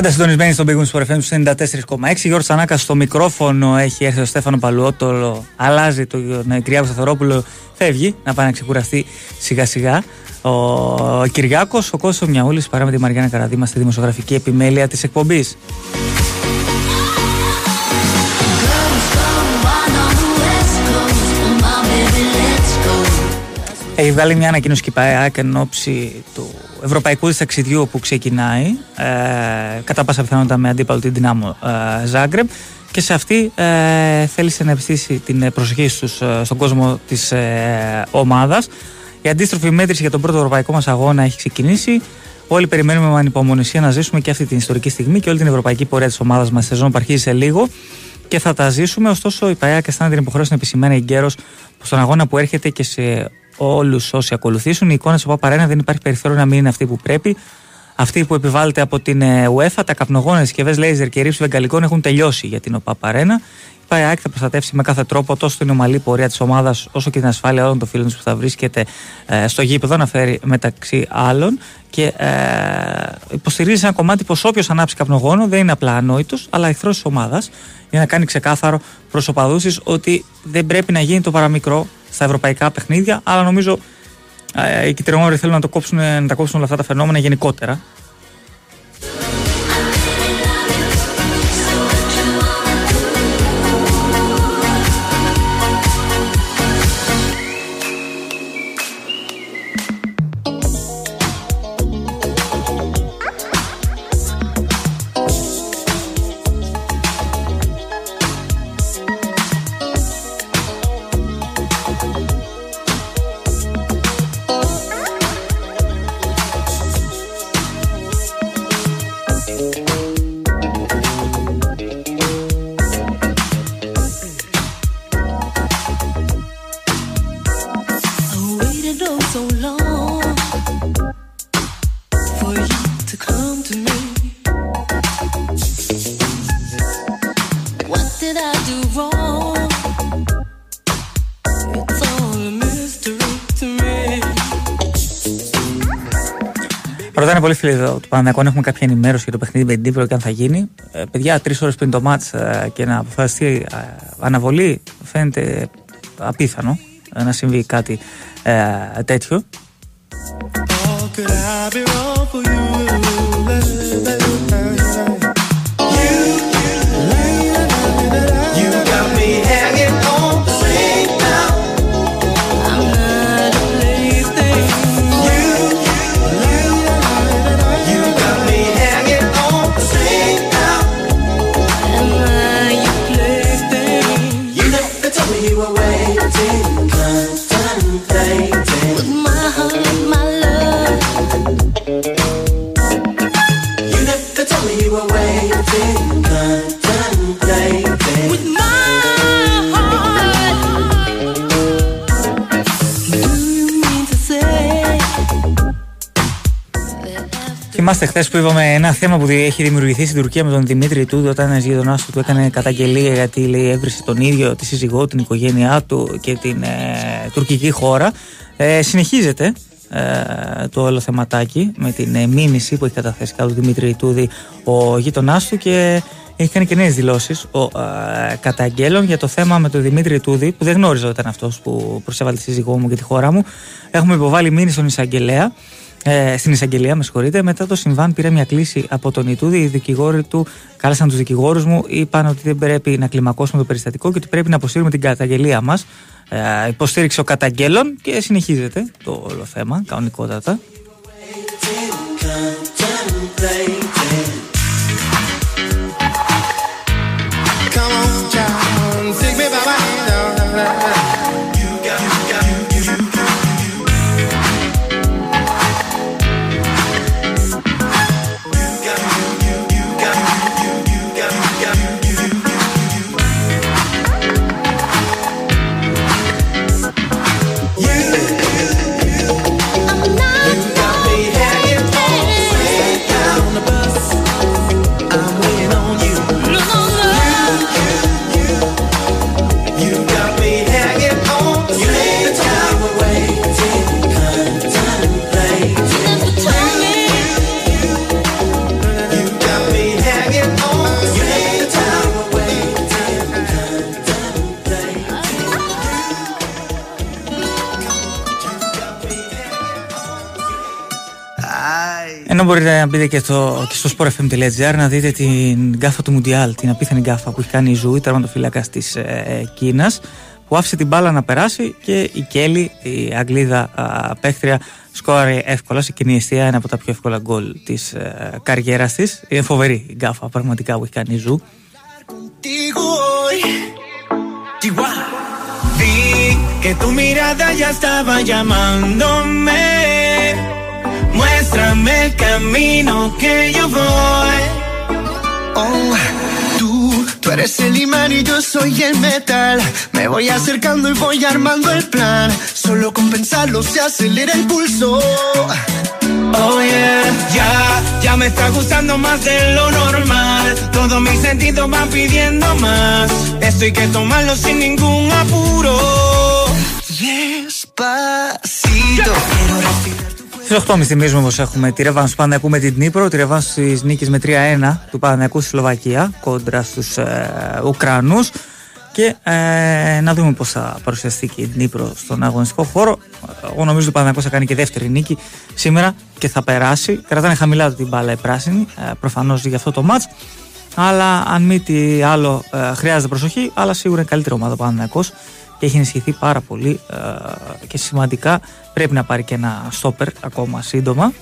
Πάντα συντονισμένοι στον Big Wings FM του 94,6. Γιώργος Τσανάκα στο μικρόφωνο έχει έρθει ο Στέφανο Παλουότολο. Αλλάζει τον ε, Κυριάκο Σταθερόπουλο. Φεύγει να πάει να ξεκουραστεί σιγά σιγά. Ο Κυριάκος, ο Κώσο Μιαούλης παρά με τη Μαριάννα Καραδίμα στη δημοσιογραφική επιμέλεια της εκπομπής. Έχει βγάλει μια ανακοίνωση και πάει εν ώψη του ευρωπαϊκού της ταξιδιού που ξεκινάει ε, κατά πάσα πιθανότητα με αντίπαλο την Δυνάμο ε, Ζάγκρεμ και σε αυτή ε, θέλησε να επιστήσει την προσοχή στους, ε, στον κόσμο της ε, ομάδας. Η αντίστροφη μέτρηση για τον πρώτο ευρωπαϊκό μας αγώνα έχει ξεκινήσει. Όλοι περιμένουμε με ανυπομονησία να ζήσουμε και αυτή την ιστορική στιγμή και όλη την ευρωπαϊκή πορεία της ομάδας μας. Σεζόν που αρχίζει σε λίγο και θα τα ζήσουμε. Ωστόσο, η ΠΑΕΑ και αισθάνεται την υποχρέωση να επισημαίνει εγκαίρως πως στον αγώνα που έρχεται και σε όλους όσοι ακολουθήσουν, η εικόνα του Παπαρένα δεν υπάρχει περιθώριο να μην είναι αυτή που πρέπει. Αυτή που επιβάλλεται από την ε, UEFA, τα καπνογόνα συσκευές λέιζερ και ρήψη βεγγαλικών έχουν τελειώσει για την ΟΠΑ Παρένα. Η ΠΑΕΑΚ θα προστατεύσει με κάθε τρόπο τόσο την ομαλή πορεία της ομάδας όσο και την ασφάλεια όλων των φίλων της που θα βρίσκεται ε, στο γήπεδο, να φέρει μεταξύ άλλων. Και ε, υποστηρίζει ένα κομμάτι πως όποιος ανάψει καπνογόνο δεν είναι απλά ανόητος, αλλά εχθρός της ομάδας, για να κάνει ξεκάθαρο προς οπαδούς ότι δεν πρέπει να γίνει το παραμικρό στα ευρωπαϊκά παιχνίδια. Αλλά νομίζω ε, οι κυτρινόμαυροι θέλουν να, το κόψουν, να τα κόψουν όλα αυτά τα φαινόμενα γενικότερα Ρωτάνε πολύ φίλοι του Παναγιακού αν έχουμε κάποια ενημέρωση για το παιχνίδι με την Τύπρο και αν θα γίνει. Ε, παιδιά, τρεις ώρες πριν το μάτς ε, και να αποφασιστεί ε, αναβολή φαίνεται απίθανο ε, να συμβεί κάτι ε, τέτοιο. Θυμάστε χθες που είπαμε ένα θέμα που έχει δημιουργηθεί στην Τουρκία με τον Δημήτρη Τούδη όταν ένας γείτονά του του έκανε καταγγελία γιατί λέει έβρισε τον ίδιο, τη σύζυγό, την οικογένειά του και την ε, τουρκική χώρα. Ε, συνεχίζεται ε, το όλο θεματάκι με την ε, μήνυση που έχει καταθέσει κάτω του Δημήτρη Τούδη ο γείτονά του και έχει κάνει και νέες δηλώσεις ο ε, καταγγέλων για το θέμα με τον Δημήτρη Τούδη, που δεν γνώριζα ότι ήταν αυτός που προσέβαλε τη σύζυγό μου και τη χώρα μου. Έχουμε υποβάλει μήνυση στον εισαγγελέα ε, στην εισαγγελία, με συγχωρείτε. Μετά το συμβάν πήρε μια κλίση από τον Ιτούδη. Οι δικηγόροι του κάλεσαν τους δικηγόρους μου, είπαν ότι δεν πρέπει να κλιμακώσουμε το περιστατικό και ότι πρέπει να αποσύρουμε την καταγγελία μας. Ε, υποστήριξε ο καταγγέλων και συνεχίζεται το όλο θέμα κανονικότατα. Ενώ μπορείτε να μπείτε και στο, και στο sportfm.gr να δείτε την γκάφα του Μουντιάλ, την απίθανη γκάφα που έχει κάνει η Ζου, τερματοφύλακα της ε, Κίνας, που άφησε την μπάλα να περάσει και η Κέλλη, η Αγγλίδα α, παίχτρια, σκόραρε εύκολα σε κενή εστία, ένα από τα πιο εύκολα γκολ της ε, καριέρας της. Είναι φοβερή η γκάφα πραγματικά που έχει κάνει η Ζου. que tu mirada ya estaba llamándome. Muéstrame el camino que yo voy. Oh, tú, tú eres el imán y yo soy el metal. Me voy acercando y voy armando el plan. Solo con pensarlo se acelera el pulso. Oh yeah, ya, ya me está gustando más de lo normal. Todos mis sentidos van pidiendo más. Esto hay que tomarlo sin ningún apuro. Despacito, quiero respirar. Στις 8.30 θυμίζουμε πως έχουμε τη ρευάνση του Παναγιακού με την Νύπρο, τη ρευάνση τη νίκη με 3-1 του Παναγιακού στη Σλοβακία κόντρα στους ε, Ουκρανούς. Και ε, να δούμε πώς θα παρουσιαστεί και η Νύπρο στον αγωνιστικό χώρο. Εγώ νομίζω ότι ο Παναγιακό θα κάνει και δεύτερη νίκη σήμερα και θα περάσει. Κρατάνε χαμηλά την μπάλα οι πράσινοι, ε, προφανώς για αυτό το μάτς. Αλλά αν μη τι άλλο, ε, χρειάζεται προσοχή. Αλλά σίγουρα είναι καλύτερη ομάδα ο Παναγιακός και έχει ενισχυθεί πάρα πολύ ε, και σημαντικά πρέπει να πάρει και ένα στόπερ ακόμα σύντομα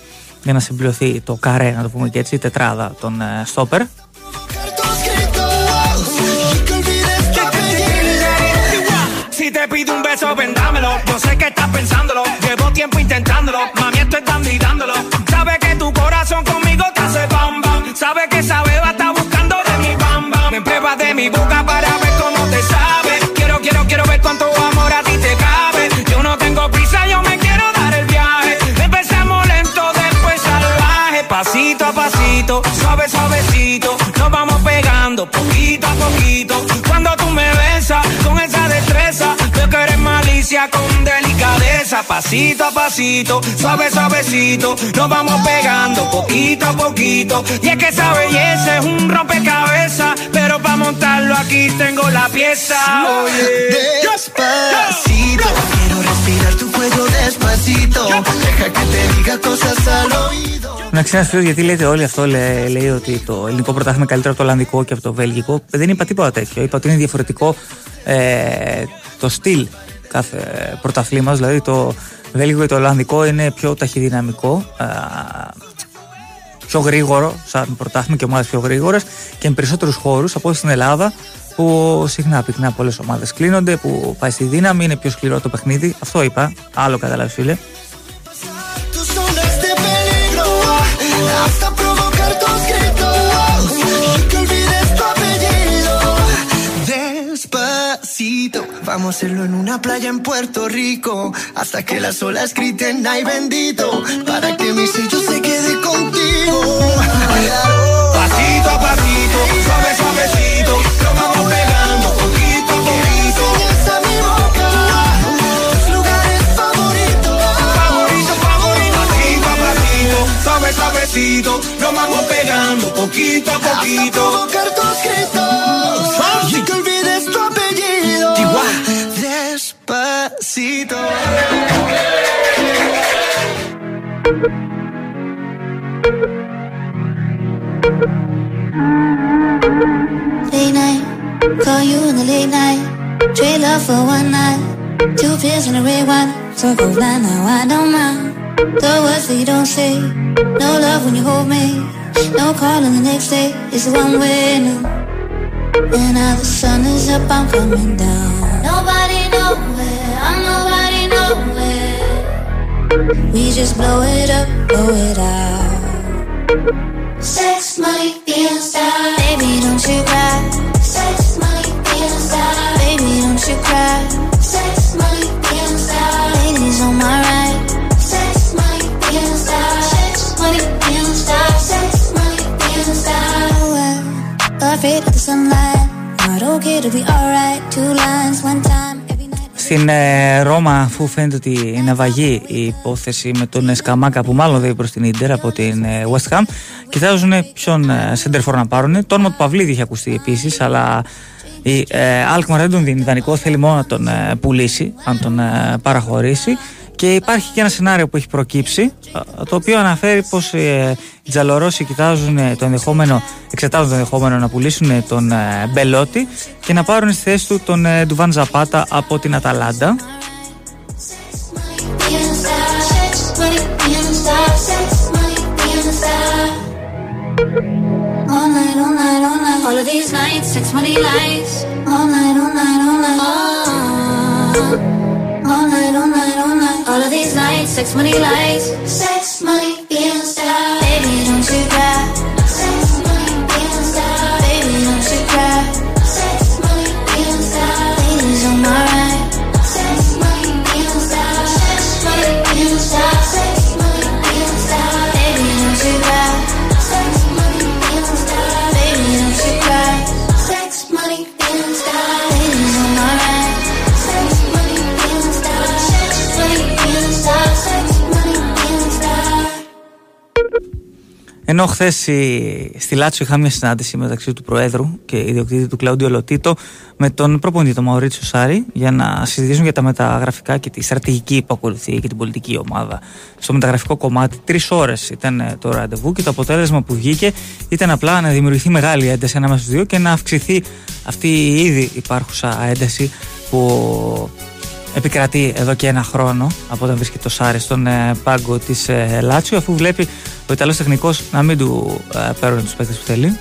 για να συμπληρωθεί το καρέ, να το πούμε και έτσι, η τετράδα των ε, στόπερ. Si te pido un beso, vendámelo. Yo sé que estás pensándolo. Llevo tiempo intentándolo. Mami, estoy dando y dándolo. Sabe que tu corazón conmigo pasito, suave, suavecito. Nos vamos pegando poquito a poquito. Cuando tú me besas con esa destreza, veo que eres malicia con delicadeza. Pasito a pasito, suave, suavecito. Nos vamos pegando poquito a poquito. Y es que esa belleza es un rompecabezas. Pero para montarlo aquí tengo la pieza. Oye. Despacito, quiero respirar tu cuello despacito. Deja que te diga cosas al oído. Να ξέρει ένα φίλο γιατί λέτε όλοι αυτό, λέει, λέει ότι το ελληνικό πρωτάθλημα είναι καλύτερο από το Ολλανδικό και από το Βέλγικο. Δεν είπα τίποτα τέτοιο. Είπα ότι είναι διαφορετικό ε, το στυλ κάθε πρωταθλήμα. Δηλαδή το Βέλγικο και το Ολλανδικό είναι πιο ταχυδυναμικό. Ε, πιο γρήγορο, σαν πρωτάθλημα και ομάδες πιο γρήγορες και με περισσότερους χώρους από ό,τι στην Ελλάδα που συχνά πυκνά πολλές ομάδες κλείνονται, που πάει στη δύναμη, είναι πιο σκληρό το παιχνίδι. Αυτό είπα. Άλλο καταλάβεις, φίλε. Hasta provocar tus gritos. Y que olvides tu apellido. Despacito, vamos a hacerlo en una playa en Puerto Rico. Hasta que las olas griten, ay bendito. Para que mi sello se quede contigo. Pasito a pasito, suave, suavecito. Nos suavecito. Nos vamos pegando poquito a Hasta poquito. provocar tus gritos. Y que olvides tu apellido. Despacito. Late night, call you in the late night. Trade love for one night. Two pills and a red wine. So go now, I don't mind. The words that you don't say. No love when you hold me. No call on the next day. It's one way now. And now the sun is up, I'm coming down. Nobody nowhere, I'm nobody nowhere. We just blow it up, blow it out. Sex, money, feeling style. Baby, don't you cry. Sex, money, feeling style. Baby, don't you cry. Στην ε, Ρώμα, αφού φαίνεται ότι είναι βαγή η υπόθεση με τον Σκαμάκα που μάλλον δεν προς την Ιντερ από την ε, West Ham, κοιτάζουν ποιον ε, center for να πάρουν. Το όνομα του Παυλίδη είχε ακουστεί επίσης, αλλά η ε, Alkmaar δεν τον δίνει ιδανικό, θέλει μόνο να τον ε, πουλήσει, αν τον ε, παραχωρήσει. Και υπάρχει και ένα σενάριο που έχει προκύψει, ε, το οποίο αναφέρει πως ε, οι Τζαλορώσοι κοιτάζουν ε, το ενδεχόμενο, εξετάζουν το ενδεχόμενο να πουλήσουν ε, τον ε, Μπελότη και να πάρουν στη θέση του τον ε, Ντουβάν Ζαπάτα από την Αταλάντα. Feeling style. Sex, money, feeling style. Sex, money, feeling style. All night, all night, all night. All of these nights, sex, money, lights, Sex, money, feels that Baby, don't you cry. Ενώ χθες στη Λάτσο είχα μια συνάντηση μεταξύ του Προέδρου και ιδιοκτήτη του Κλαούντιο Λοτίτο με τον προπονητή τον Μαουρίτσιο Σάρη για να συζητήσουν για τα μεταγραφικά και τη στρατηγική που ακολουθεί και την πολιτική ομάδα. Στο μεταγραφικό κομμάτι, τρεις ώρες ήταν ε, το ραντεβού και το αποτέλεσμα που βγήκε ήταν απλά να δημιουργηθεί μεγάλη ένταση ανάμεσα στους δύο και να αυξηθεί αυτή η ήδη υπάρχουσα ένταση που επικρατεί εδώ και ένα χρόνο από όταν βρίσκεται το Σάρι στον ε, πάγκο της ε, Λάτσιο αφού βλέπει ο Ιταλός τεχνικός να μην του ε, παίρνουν τους παίκτες που θέλει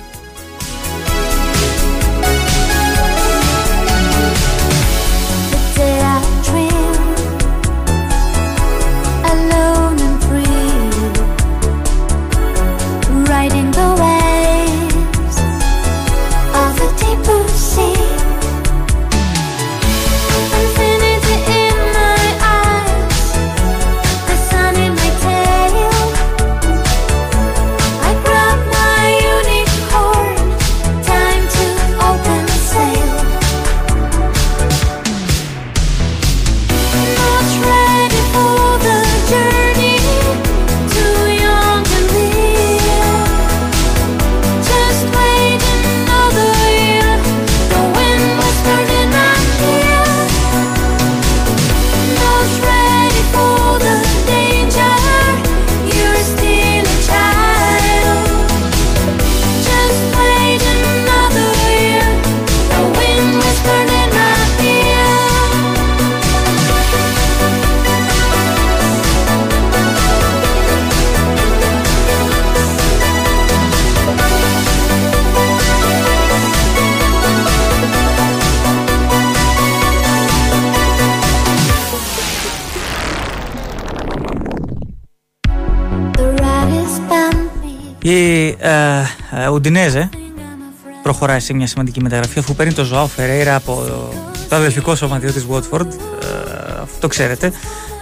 Η ε, ε, Ουντινέζε προχωράει σε μια σημαντική μεταγραφή αφού παίρνει το Ζωάο Φερέιρα από το αδελφικό σωματείο της Watford ε, αυτό το ξέρετε.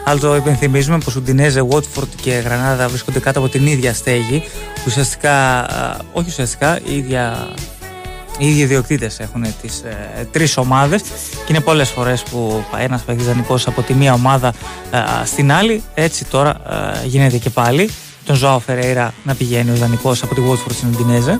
Αλλά το υπενθυμίζουμε πως Ουντινέζε, Watford και Γρανάδα βρίσκονται κάτω από την ίδια στέγη. Ουσιαστικά, ε, όχι ουσιαστικά οι ίδια οι ίδιοι ιδιοκτήτες έχουν τις ε, τρεις ομάδες και είναι πολλές φορές που πάει ένας παίκτη δανεικό από τη μία ομάδα ε, στην άλλη. Έτσι τώρα ε, γίνεται και πάλι τον Ζωάο Φερέιρα να πηγαίνει ο δανεικός από τη Watford στην Ουντινέζε.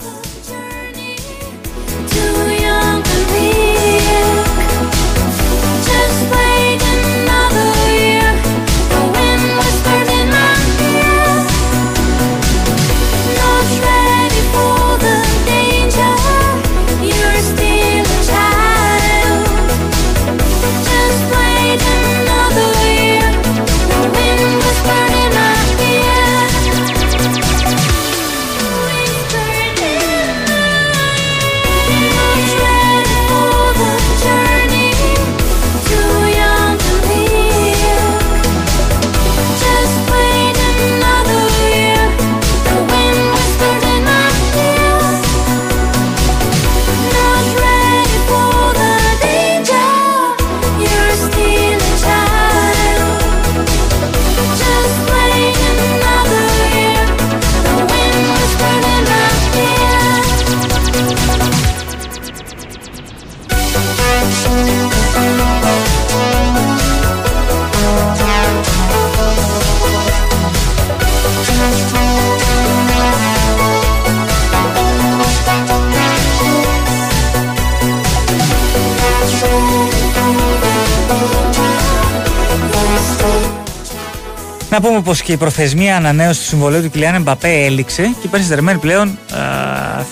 Να πούμε πω και η προθεσμία ανανέωσης του συμβολέου του Κιλιάν Εμπαπέ έληξε και η Paris πλέον α,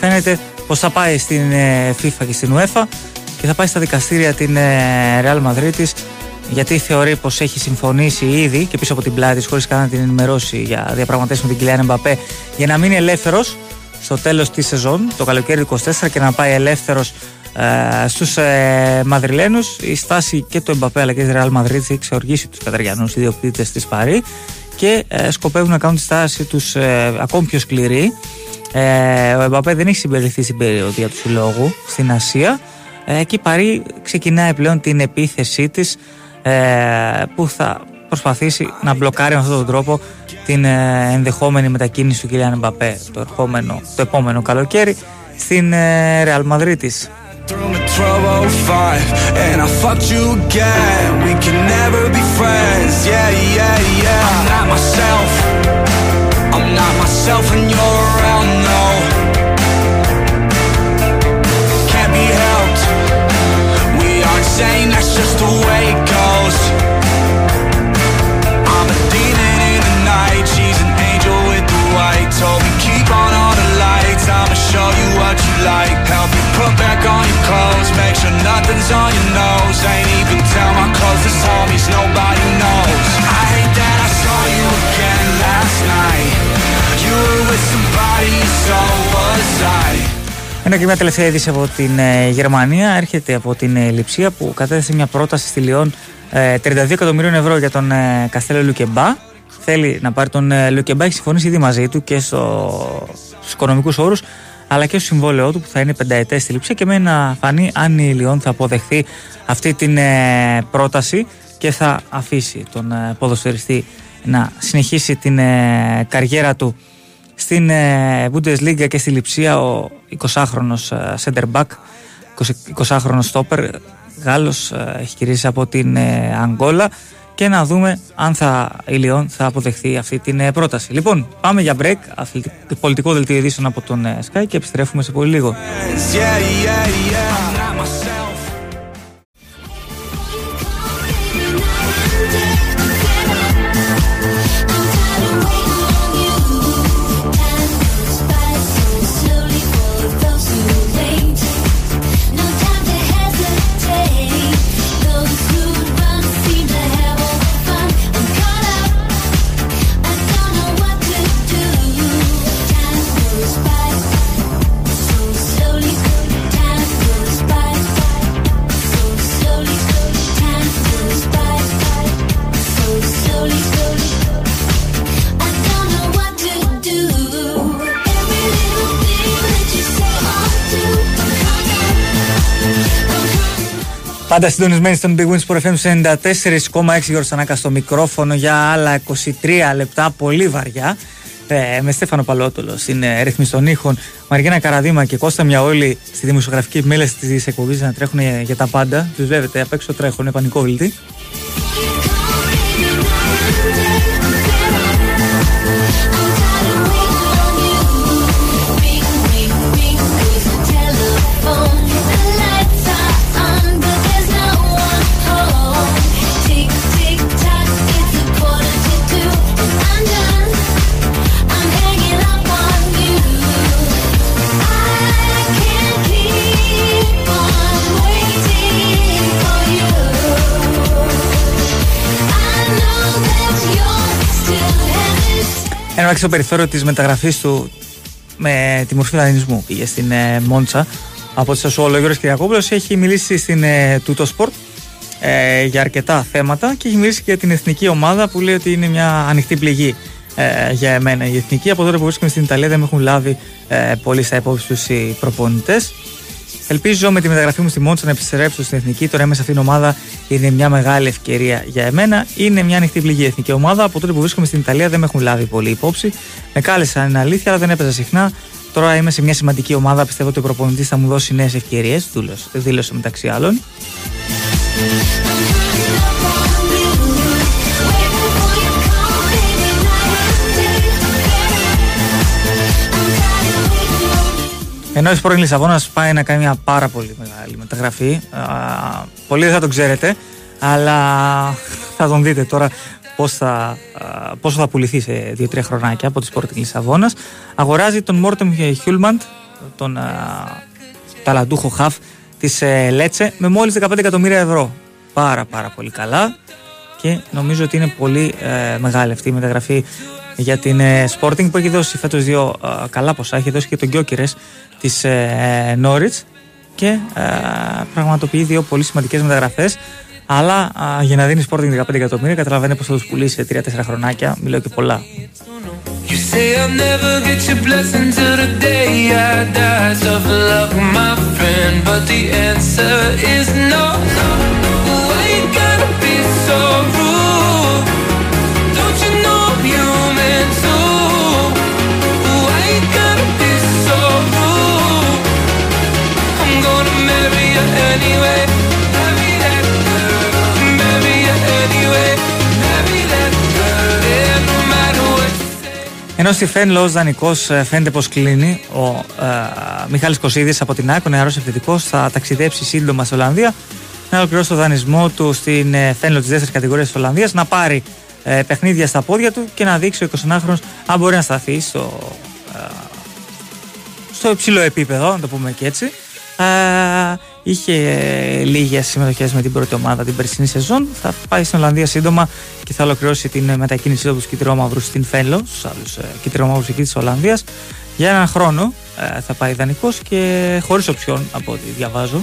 φαίνεται πως θα πάει στην ε, FIFA και στην UEFA και θα πάει στα δικαστήρια την ε, Real Madrid γιατί θεωρεί πως έχει συμφωνήσει ήδη και πίσω από την πλάτη της χωρίς καν να την ενημερώσει για διαπραγματεύσεις με την Κιλιάν Εμπαπέ για να μείνει ελεύθερος στο τέλος της σεζόν, το καλοκαίρι 24 και να πάει ελεύθερος ε, στους ε, Μαδριλένους η στάση και του Εμπαπέ αλλά και της Real Madrid έχει ξεωργήσει τους Καταριανούς ιδιοκτήτες της Παρή και ε, σκοπεύουν να κάνουν τη στάση τους ε, ακόμη πιο σκληρή ε, ο Εμπαπέ δεν έχει συμπεριληφθεί στην περιοδία του συλλόγου στην Ασία ε, και η Παρή ξεκινάει πλέον την επίθεσή της ε, που θα προσπαθήσει να μπλοκάρει με αυτόν τον τρόπο την ε, ενδεχόμενη μετακίνηση του Κιλιάν Εμπαπέ το, το επόμενο καλοκαίρι στην ε, Real Madrid της. Through my 1205 and I fucked you again. We can never be friends, yeah, yeah, yeah. I'm not myself. I'm not myself when you're around, no. Can't be helped. We aren't saying that's just the way it goes. I'm a demon in the night. She's an angel with the white. Told me keep on all the lights. I'ma show you what you like. Your clothes, make sure nothing's on your nose. Ain't even tell my closest homies, nobody knows. I hate that I saw you again last night. You were with somebody, so was I. Ένα και μια τελευταία είδηση από την ε, Γερμανία έρχεται από την ε, Λιψία που κατέθεσε μια πρόταση στη Λιόν ε, 32 εκατομμυρίων ευρώ για τον ε, Καστέλο Λουκεμπά. Θέλει να πάρει τον ε, Λουκεμπά, έχει συμφωνήσει ήδη μαζί του και στο, στους οικονομικούς όρους αλλά και στο συμβόλαιό του που θα είναι πενταετές στη Λιψία και μένει να φανεί αν η Λιόν θα αποδεχθεί αυτή την ε, πρόταση και θα αφήσει τον ε, ποδοσφαιριστή να συνεχίσει την ε, καριέρα του στην ε, Bundesliga και στη Λιψία ο 20χρονος ε, center back 20χρονος stopper Γάλλος ε, έχει κυρίσει από την ε, Αγγόλα και να δούμε αν θα, η Λιόν θα αποδεχθεί αυτή την ε, πρόταση. Λοιπόν, πάμε για break, αθλητικό, πολιτικό δελτίο ειδήσεων από τον ε, Sky και επιστρέφουμε σε πολύ λίγο. Yeah, yeah, yeah. Πάντα συντονισμένοι στον Big Wins Sport FM 94,6 Γιώργος Ανάκα στο μικρόφωνο για άλλα 23 λεπτά, πολύ βαριά. Ε, με Στέφανο Παλότολος στην ε, ρύθμιση των ήχων, Μαργίνα Καραδίμα και Κώστα Μιαόλη στη δημοσιογραφική επιμέλεια της εκπομπής να τρέχουν ε, για τα πάντα. Τους βλέπετε απ' έξω τρέχουν, πανικόβλητοι. Ένα στο περιθώριο της μεταγραφής του με τη μορφή δανεισμού. Πήγε στην ε, Μόντσα από τη Σασουόλο. Ο Γιώργος Κυριακόπουλος έχει μιλήσει στην ε, Τούτο Σπορτ ε, για αρκετά θέματα και έχει μιλήσει και για την εθνική ομάδα που λέει ότι είναι μια ανοιχτή πληγή ε, για εμένα. Η εθνική από τότε που βρίσκομαι στην Ιταλία δεν με έχουν λάβει ε, πολύ στα υπόψη τους οι προπονητές. Ελπίζω με τη μεταγραφή μου στη Μόντσα να επιστρέψω στην εθνική. Τώρα είμαι σε αυτήν την ομάδα είναι μια μεγάλη ευκαιρία για εμένα. Είναι μια ανοιχτή πληγή η εθνική ομάδα. Από τότε που βρίσκομαι στην Ιταλία δεν με έχουν λάβει πολύ υπόψη. Με κάλεσαν, είναι αλήθεια, αλλά δεν έπαιζα συχνά. Τώρα είμαι σε μια σημαντική ομάδα. Πιστεύω ότι ο προπονητής θα μου δώσει νέες ευκαιρίες. Δήλωσε μεταξύ άλλων. Ενώ η Sporting Λισαβόνας πάει να κάνει μια πάρα πολύ μεγάλη μεταγραφή. Α, πολλοί δεν θα τον ξέρετε, αλλά θα τον δείτε τώρα πώς θα, α, πόσο θα πουληθεί σε 2-3 χρονάκια από τη Sporting Λισαβόνας. Αγοράζει τον Μόρτεμ Χιούλμαντ, τον α, ταλαντούχο χαφ της ε, Λέτσε, με μόλις 15 εκατομμύρια ευρώ. Πάρα πάρα πολύ καλά και νομίζω ότι είναι πολύ ε, μεγάλη αυτή η μεταγραφή για την ε, Sporting που έχει δώσει φέτος δύο ε, καλά ποσά. Έχει δώσει και τον Γκιόκυρες της ε, Norwich και ε, πραγματοποιεί δύο πολύ σημαντικές μεταγραφές αλλά ε, για να δίνει Sporting 15 εκατομμύρια καταλαβαίνει πως θα τους πουλήσει σε 3-4 χρονάκια. Μιλάω και πολλά. You say I'll never get your blessing till the day I die. Tough luck, my friend, but the answer is no. Why anyway. Marry that girl. Marry you anyway. Marry that girl. Yeah, no matter what you say. Ενώ στη Φένλο ως δανεικός ε, φαίνεται πως κλείνει ο ε, Μιχάλης Κωσίδης από την άκρη, ο νεαρός επιθετικός, θα ταξιδέψει σύντομα στη Ολλανδία να ολοκληρώσει το δανεισμό του στην ε, Φένλο της δεύτερης κατηγορίας της Ολλανδίας, να πάρει ε, παιχνίδια στα πόδια του και να δείξει ο 29χρονος αν μπορεί να σταθεί στο, ε, στο υψηλό επίπεδο, να το πούμε και έτσι. Είχε λίγες συμμετοχές με την πρώτη ομάδα την περσινή σεζόν. Θα πάει στην Ολλανδία σύντομα και θα ολοκληρώσει την μετακίνησή του από του Κυτρόμαυρους στην Φέλο, στους άλλους Κυτρόμαυρους εκεί της Ολλανδίας. Για έναν χρόνο θα πάει ιδανικός και χωρίς οψιόν από ό,τι διαβάζω.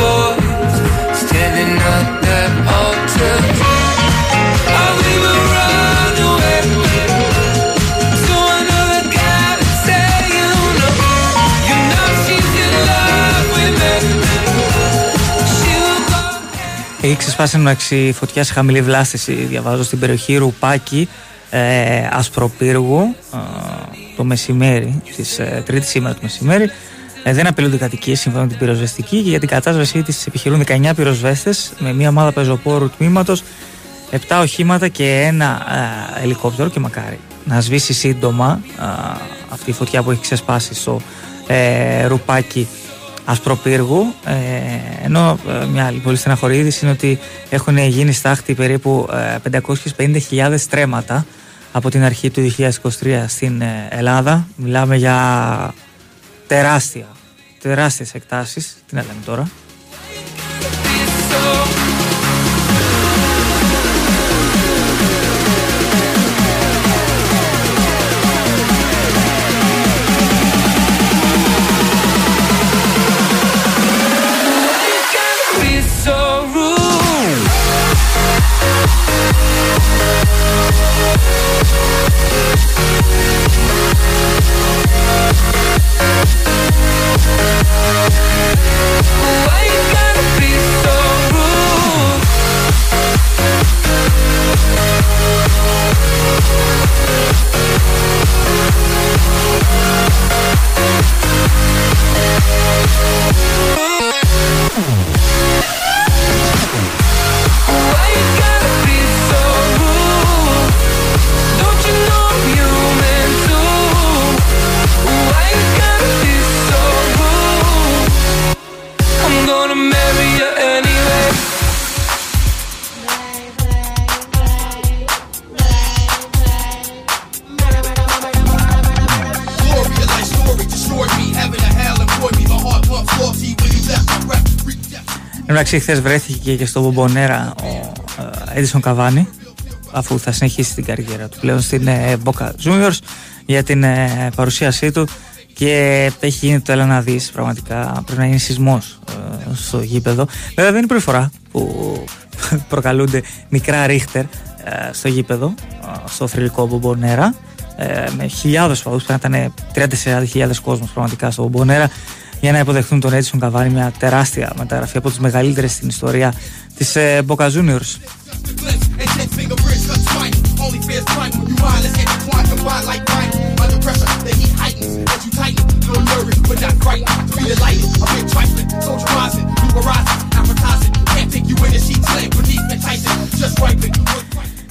Έχει ξεσπάσει εντάξει φωτιάς σε χαμηλή βλάστηση, διαβάζω στην περιοχή Ρουπάκη, ε, Ασπροπύργου, ε, το μεσημέρι, τη ε, Τρίτη σήμερα το μεσημέρι. Ε, δεν απειλούνται κατοικίες σύμφωνα με την πυροσβεστική και για την κατάσβεσή της επιχειρούν 19 πυροσβέστες με μια ομάδα πεζοπόρου τμήματος, 7 οχήματα και ένα ε, ελικόπτερο και μακάρι. Να σβήσει σύντομα ε, αυτή η φωτιά που έχει ξεσπάσει στο ε, ρουπάκι Ασπροπύργου. Ε, ενώ ε, μια άλλη πολύ στεναχωρή είδηση είναι ότι έχουν γίνει στάχτη περίπου 550.000 στρέμματα από την αρχή του 2023 στην Ελλάδα. Μιλάμε για τεράστια, τεράστιες εκτάσεις. Τι να λέμε τώρα; Εντάξει, χθες βρέθηκε και στο Μπομπονέρα ο Έντισον Καβάνη, αφού θα συνεχίσει την καριέρα του πλέον στην ε, Boca Juniors για την ε, παρουσίασή του και έχει γίνει το έλα να δεις πραγματικά πρέπει να γίνει σεισμός ε, στο γήπεδο. Βέβαια δεν είναι η πρώτη φορά που προκαλούνται μικρά ρίχτερ στο γήπεδο στο θρηλυκό Μπομπονέρα με χιλιάδες παδούς πρέπει να ήταν 34.000 κόσμος πραγματικά στο Μπομπονέρα για να υποδεχθούν τον Edison Cavani, μια τεράστια μεταγραφή από τις μεγαλύτερες στην ιστορία της ε, Boca Juniors.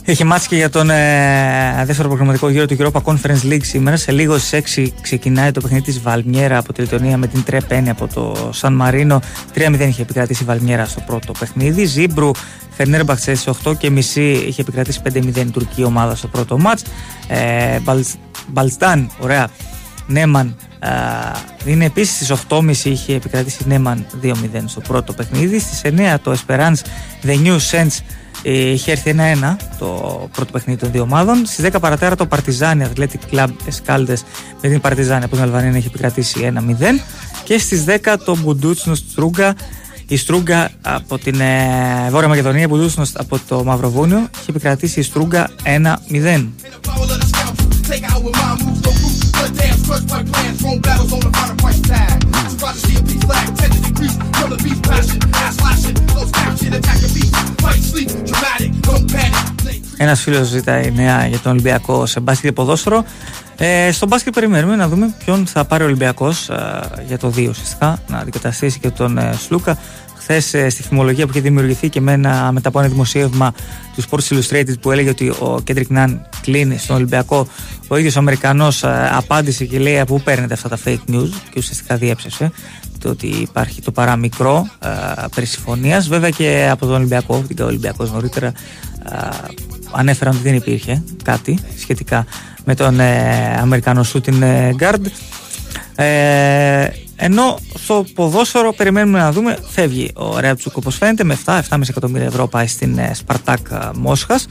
Έχει μάτσει και για τον ε, δεύτερο προγραμματικό γύρο του Europa Conference League σήμερα. Σε λίγο στις 6 ξεκινάει το παιχνίδι της Βαλμιέρα από τη Λιτωνία με την Τρεπένη από το Σαν Μαρίνο. 3-0 είχε επικρατήσει η Βαλμιέρα στο πρώτο παιχνίδι. Ζήμπρου Φερνέρμπαχτσε στι 8 και μισή είχε επικρατήσει 5-0 η τουρκική ομάδα στο πρώτο μάτς. Ε, Μπαλστάν, ωραία. Νέμαν ε, είναι επίσης στις 8.30 είχε επικρατήσει Νέμαν 2-0 στο πρώτο παιχνίδι. Στις 9 το Esperance The New Sense Είχε έρθει 1-1 το πρώτο παιχνίδι των δύο ομάδων. Στις 10 παρατέρα το Παρτιζάνι Athletic Club Escaldes με την Παρτιζάνι από την Αλβανία έχει επικρατήσει 1-0. Και στις 10 το Μπουντούτσνο Στρούγκα. Η Στρούγκα από την ε, Βόρεια Μακεδονία, η Μπουντούτσνο από το Μαυροβούνιο, έχει επικρατήσει η Στρούγκα 1-0. Ένας φίλος ζητάει νέα για τον Ολυμπιακό σε μπάσκετ και ποδόσφαιρο. Ε, στο μπάσκετ περιμένουμε να δούμε ποιον θα πάρει ο Ολυμπιακός ε, για το 2 ουσιαστικά, να αντικαταστήσει και τον ε, Σλούκα. Χθες ε, στη φημολογία που είχε δημιουργηθεί και με ένα, μετά από ένα δημοσίευμα του Sports Illustrated που έλεγε ότι ο Κέντρικ Ναν κλείνει στον Ολυμπιακό, ο ίδιος ο Αμερικανός ε, απάντησε και λέει από πού παίρνετε αυτά τα fake news και ουσιαστικά διέψευσε το ότι υπάρχει το παραμικρό ε, περί συμφωνίας. Βέβαια και από τον Ολυμπιακό, την Ολυμπιακός νωρίτερα, ε, ανέφεραν ότι δεν υπήρχε κάτι σχετικά με τον ε, Αμερικανό shooting guard. Ε, ενώ στο ποδόσφαιρο περιμένουμε να δούμε, φεύγει ο Ρέατσουκ όπως φαίνεται με 7-7,5 εκατομμύρια ευρώ πάει στην Σπαρτάκ Μόσχας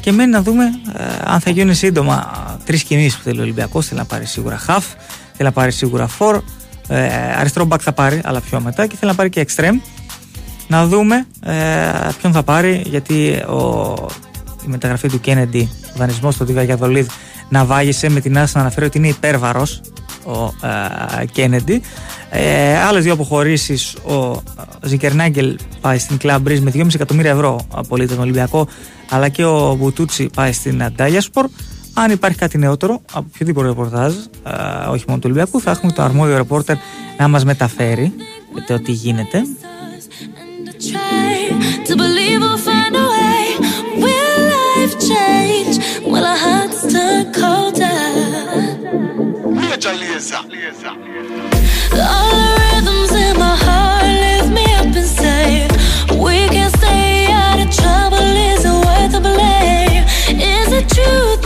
και μένει να δούμε αν θα γίνουν σύντομα τρεις κινήσεις που θέλει ο Ολυμπιακός. Θέλει να πάρει σίγουρα half, θέλει να πάρει σίγουρα φορ, ε, αριστερό μπακ θα πάρει, αλλά πιο μετά και θέλει να πάρει και extreme. Να δούμε ε, ποιον θα πάρει, γιατί ο, η μεταγραφή του Kennedy, ο δανεισμό του Δίβα Γιαδολίδ, να βάγισε με την άση να αναφέρει ότι είναι υπέρβαρος ο ε, Kennedy. Ε, Άλλες δύο αποχωρήσεις, ο Ζικερνάγκελ πάει στην Club Breeze με 2,5 εκατομμύρια ευρώ από τον Ολυμπιακό, αλλά και ο Μπουτούτσι πάει στην Αντάγιασπορ. Αν υπάρχει κάτι νεότερο από οποιοδήποτε ρεπορτάζ, όχι μόνο του Ολυμπιακού, θα έχουμε το αρμόδιο ρεπόρτερ να μας μεταφέρει το τι γίνεται. Major Laser. All the rhythms in my heart lift me up. We can stay out of trouble. Is it worth a play? Is it true?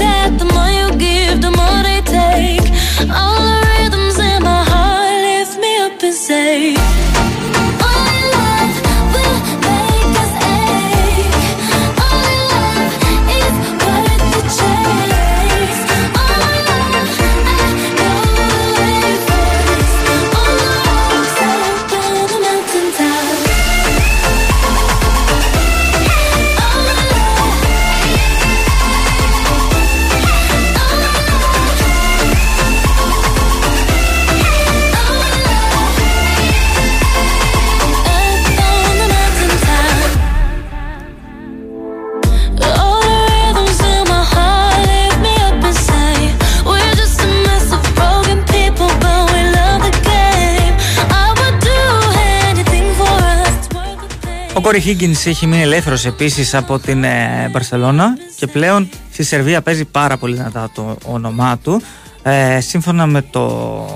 Κόρι Higgins έχει μείνει ελεύθερος επίσης από την ε, Μπαρσελόνα και πλέον στη Σερβία παίζει πάρα πολύ δυνατά το όνομά του. Ε, σύμφωνα με το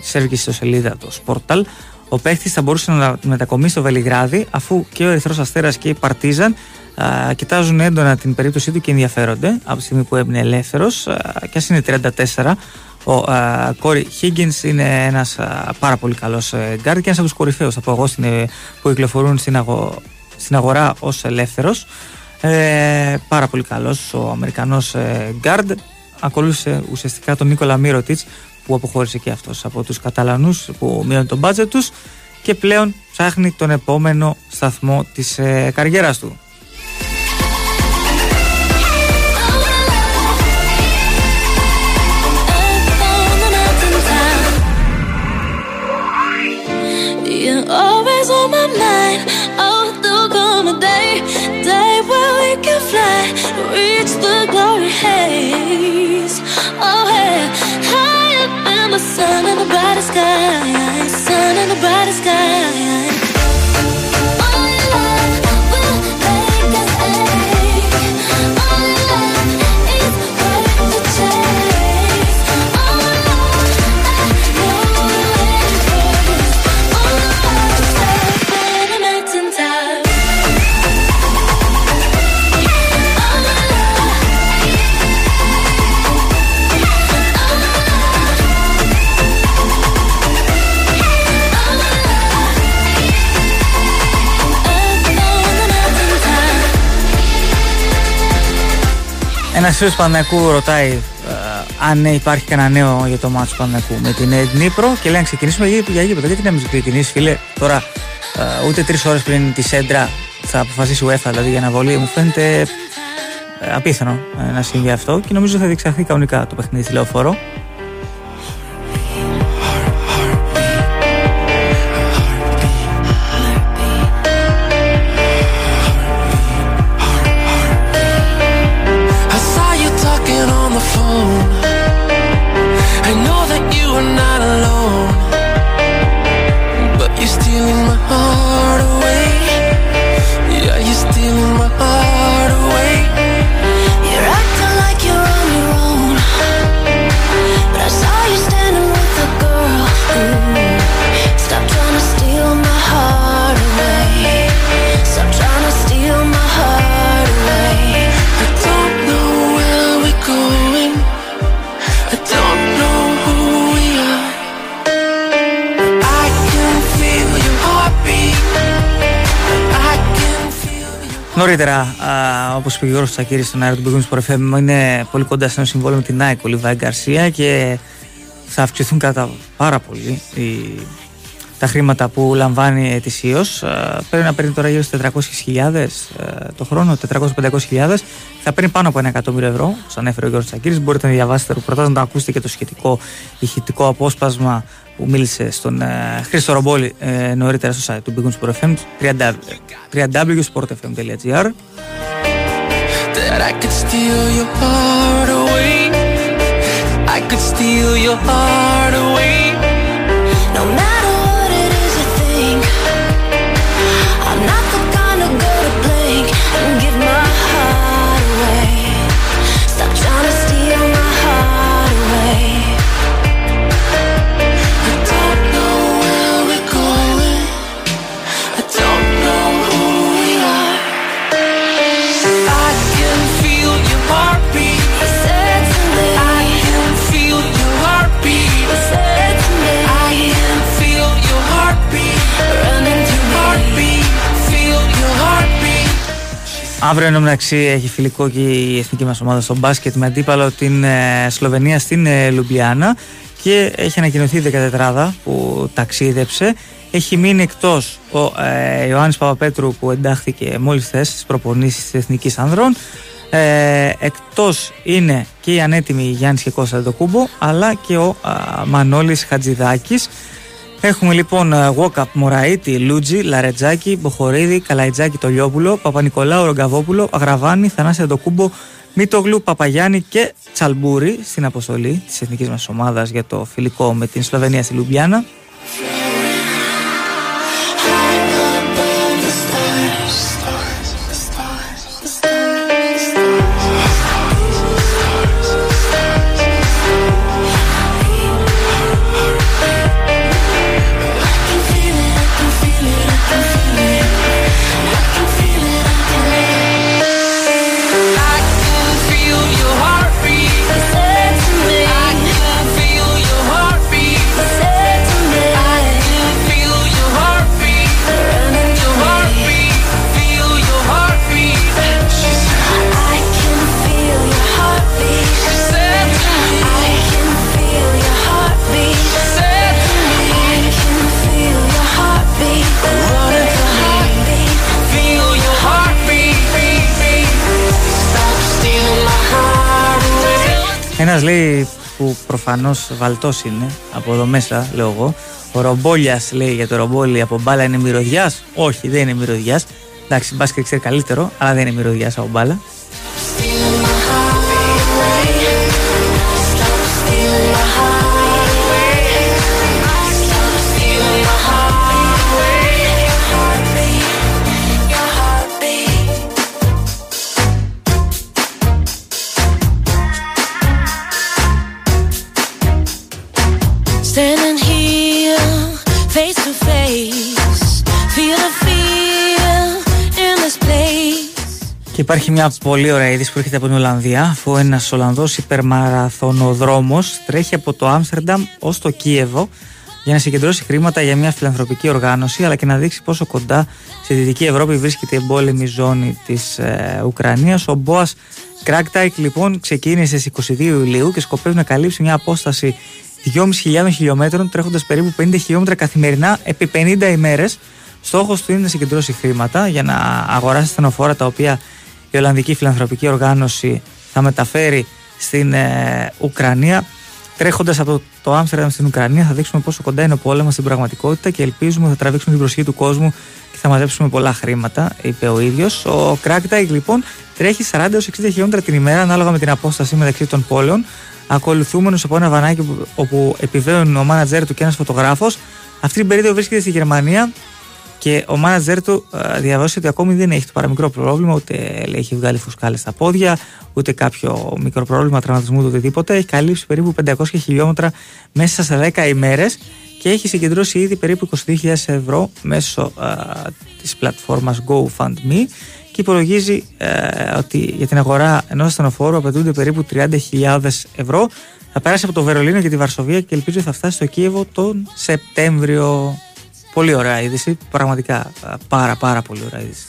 σερβική ιστοσελίδα, το Sportal, ο παίχτη θα μπορούσε να μετακομίσει στο Βελιγράδι αφού και ο Ερυθρός Αστέρας και η Παρτίζαν ε, κοιτάζουν έντονα την περίπτωσή του και ενδιαφέρονται από τη στιγμή που έμεινε ελεύθερος. Ε, και ας είναι 34, ο Κόρι Higgins είναι ένας πάρα πολύ καλός γκάρτ και ένας από τους κορυφαίους, θα πω εγώ, που κυκλοφορούν στην, αγο, στην αγορά ως ελεύθερος ε, πάρα πολύ καλός ο Αμερικανός ε, guard ακολούθησε ουσιαστικά τον Νίκολα Μίροτιτς που αποχώρησε και αυτός από τους Καταλανούς που μείωναν το budget τους και πλέον ψάχνει τον επόμενο σταθμό της ε, καριέρας του. always on my mind. Reach the glory haze. Oh, in the sun the brightest sky, sun and the brightest sky. Ένας φίλος Παναγιακού ρωτάει ε, αν υπάρχει κανένα νέο για το μάτσο Παναγιακού με την Νύπρο και λέει να ξεκινήσουμε για γήπεδο. Γιατί να μην ξεκινήσεις, φίλε, τώρα ε, ούτε τρεις ώρες πριν τη Σέντρα θα αποφασίσει η UEFA δηλαδή για αναβολή. Μου φαίνεται ε, απίθανο να συμβεί αυτό και νομίζω θα διεξαχθεί κανονικά το παιχνίδι τηλεοφόρο. Νωρίτερα, όπως είπε ο Γιώργος Τσακύρης στον αέρα του Big Wings είναι πολύ κοντά σε ένα συμβόλαιο με την Nike ο Λιβάη Γκαρσία και θα αυξηθούν κατά πάρα πολύ οι, τα χρήματα που λαμβάνει ετησίως. Πρέπει να παίρνει τώρα γύρω στις 400.000 το χρόνο, 400-500.000. Θα παίρνει πάνω από ένα εκατομμύριο ευρώ, όπω ανέφερε ο Γιώργος Τσακύρης. Μπορείτε να διαβάσετε το να το ακούσετε και το σχετικό ηχητικό απόσπασμα που μίλησε στον ε, Χρήστο Ρομπόλη ε, νωρίτερα στο site του Big Sport FM www.sportfm.gr I could steal your heart away I could steal your heart away No matter Αύριο ενώ μεταξύ έχει φιλικό και η εθνική μας ομάδα στο μπάσκετ με αντίπαλο την ε, Σλοβενία στην ε, Λουμπιάνα και έχει ανακοινωθεί η 14 που ταξίδεψε. Έχει μείνει εκτός ο ε, Ιωάννης Παπαπέτρου που εντάχθηκε μόλις χθες στις προπονήσεις της Εθνικής Άνδρων. Ε, εκτός είναι και η ανέτοιμη Γιάννης και Κώστα Δοκούμπο αλλά και ο ε, Μανώλης Χατζηδάκης Έχουμε λοιπόν Βόκαπ, ε, Μωραήτη, Λούτζι, Λαρετζάκη, Μποχορίδη, Καλαϊτζάκη, Τολιόπουλο, Παπα-Νικολάου, Ρογκαβόπουλο, Αγραβάνη, Θανάση Αντοκούμπο, Μητογλου, Παπαγιάννη και Τσαλμπούρη στην αποστολή της εθνικής μας ομάδας για το φιλικό με την Σλοβενία στη Λουμπιάνα. Ένας λέει που προφανώς βαλτός είναι από εδώ μέσα, λέω εγώ. Ο Ρομπόλιας λέει για το ρομπόλι από μπάλα είναι μυρωδιάς. Όχι, δεν είναι μυρωδιάς. Εντάξει, μπάσκετ ξέρει καλύτερο, αλλά δεν είναι μυρωδιάς από μπάλα. Υπάρχει μια πολύ ωραία είδηση που έρχεται από την Ολλανδία, αφού ένας Ολλανδός υπερμαραθωνοδρόμος τρέχει από το Άμστερνταμ ως το Κίεβο για να συγκεντρώσει χρήματα για μια φιλανθρωπική οργάνωση, αλλά και να δείξει πόσο κοντά στη Δυτική Ευρώπη βρίσκεται η εμπόλεμη ζώνη της ε, Ουκρανίας. Ο Μπόας Κράκταϊκ λοιπόν ξεκίνησε στις 22 Ιουλίου και σκοπεύει να καλύψει μια απόσταση 2.500 χιλιόμετρων, τρέχοντας περίπου 50 χιλιόμετρα καθημερινά επί 50 ημέρες. Στόχος του είναι να συγκεντρώσει χρήματα για να αγοράσει ασθενοφόρα τα οποία η Ολλανδική Φιλανθρωπική Οργάνωση θα μεταφέρει στην ε, Ουκρανία. Τρέχοντας από το Άμστερνταμ στην Ουκρανία, θα δείξουμε πόσο κοντά είναι ο πόλεμος στην πραγματικότητα και ελπίζουμε ότι θα τραβήξουμε την προσοχή του κόσμου και θα μαζέψουμε πολλά χρήματα, είπε ο ίδιος. Ο Κράκταϊκ λοιπόν τρέχει 40 60 χιλιόμετρα την ημέρα, ανάλογα με την απόσταση μεταξύ των πόλεων, ακολουθούμενος από ένα βανάκι όπου επιβαίνουν ο μάνατζερ του και ένας φωτογράφος. Αυτή την περίοδο βρίσκεται στη Γερμανία και ο μάνατζερ του ε, διαβάσει ότι ακόμη δεν έχει το παραμικρό πρόβλημα, ούτε έχει βγάλει φουσκάλες στα πόδια, ούτε κάποιο μικρό πρόβλημα τραυματισμού, ούτε οτιδήποτε. Έχει καλύψει περίπου 500 χιλιόμετρα μέσα σε 10 ημέρες και έχει συγκεντρώσει ήδη περίπου 22.000 ευρώ μέσω ε, της πλατφόρμας GoFundMe και υπολογίζει ε, ότι για την αγορά ενός ασθενοφόρου απαιτούνται περίπου 30.000 ευρώ. Θα περάσει από το Βερολίνο και τη Βαρσοβία και ελπίζω θα φτάσει στο Κίεβο τον Σεπτέμβριο. Πολύ ωραία είδηση. Πραγματικά πάρα πάρα πολύ ωραία είδηση.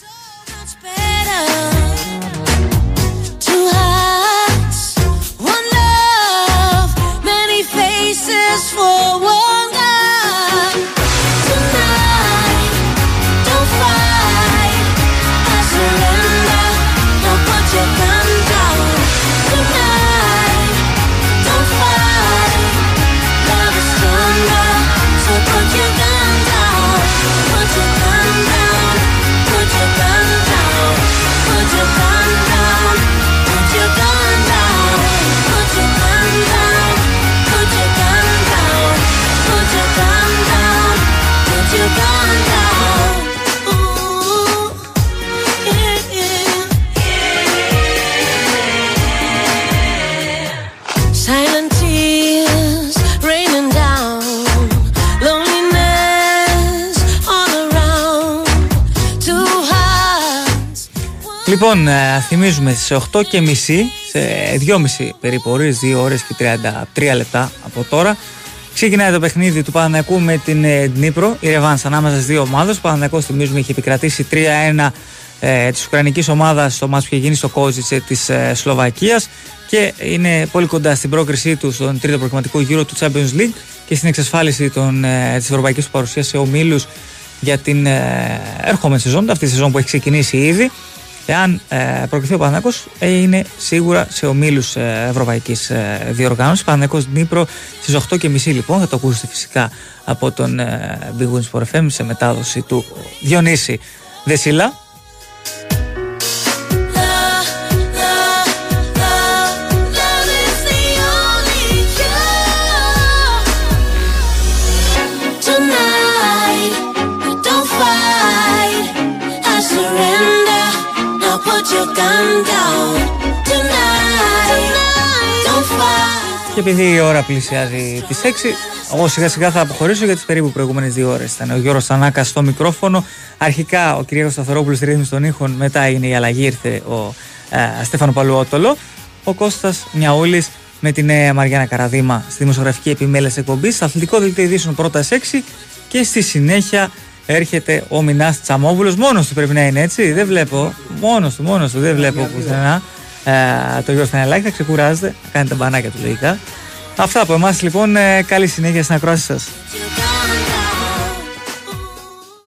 Λοιπόν, ε, θυμίζουμε στις 8.30 σε 2.30 περίπου ώρες, 2 ώρες και 33 λεπτά από τώρα. Ξεκινάει το παιχνίδι του Παναναϊκού με την ε, Δνήπρο, η Ρεβάνς ανάμεσα στις δύο ομάδες. Ο Παναναϊκός θυμίζουμε είχε επικρατήσει 3-1 ε, της Ουκρανικής ομάδας στο μάτι που είχε γίνει στο Κόζιτσε της ε, Σλοβακίας και είναι πολύ κοντά στην πρόκρισή του στον τρίτο προγραμματικό γύρο του Champions League και στην εξασφάλιση ε, της ευρωπαϊκής παρουσίας σε ομίλους για την ε, ερχόμενη σεζόν, αυτή τη σεζόν που έχει ξεκινήσει ήδη. Εάν ε, προκριθεί ο Παναθηναϊκός ε, είναι σίγουρα σε ομίλους ε, ευρωπαϊκής ε, διοργάνωσης. Παναθηναϊκός Δνήπρο στις 8.30 λοιπόν θα το ακούσετε φυσικά από τον ε, Big Wins for FM σε μετάδοση του Διονύση Δεσίλα. Και επειδή η ώρα πλησιάζει τις 6, εγώ σιγά σιγά θα αποχωρήσω για τις περίπου προηγούμενες δύο ώρες. Ήταν ο Γιώργος Σανάκα στο μικρόφωνο. Αρχικά ο κ. Σταθερόπουλος στη ρύθμιση των ήχων. Μετά είναι η αλλαγή, ήρθε ο ε, Στέφανο Παλουότολο. Ο Κώστας Μιαούλη με την νέα Μαριάννα Καραδίμα στη δημοσιογραφική επιμέλεια εκπομπής. Αθλητικό δελτίο ειδήσεων πρώτα 6 και στη συνέχεια έρχεται ο Μινάς Τσαμόβουλο. Μόνος του πρέπει να είναι έτσι. Δεν βλέπω. Μόνος του, μόνος του. Δεν βλέπω πουθενά. Ε, το Γιώργο Φανελάκη θα ξεκουράζεται. Θα κάνει τα μπανάκια του λογικά. Αυτά από εμάς λοιπόν. Ε, καλή συνέχεια στην ακρόαση σας.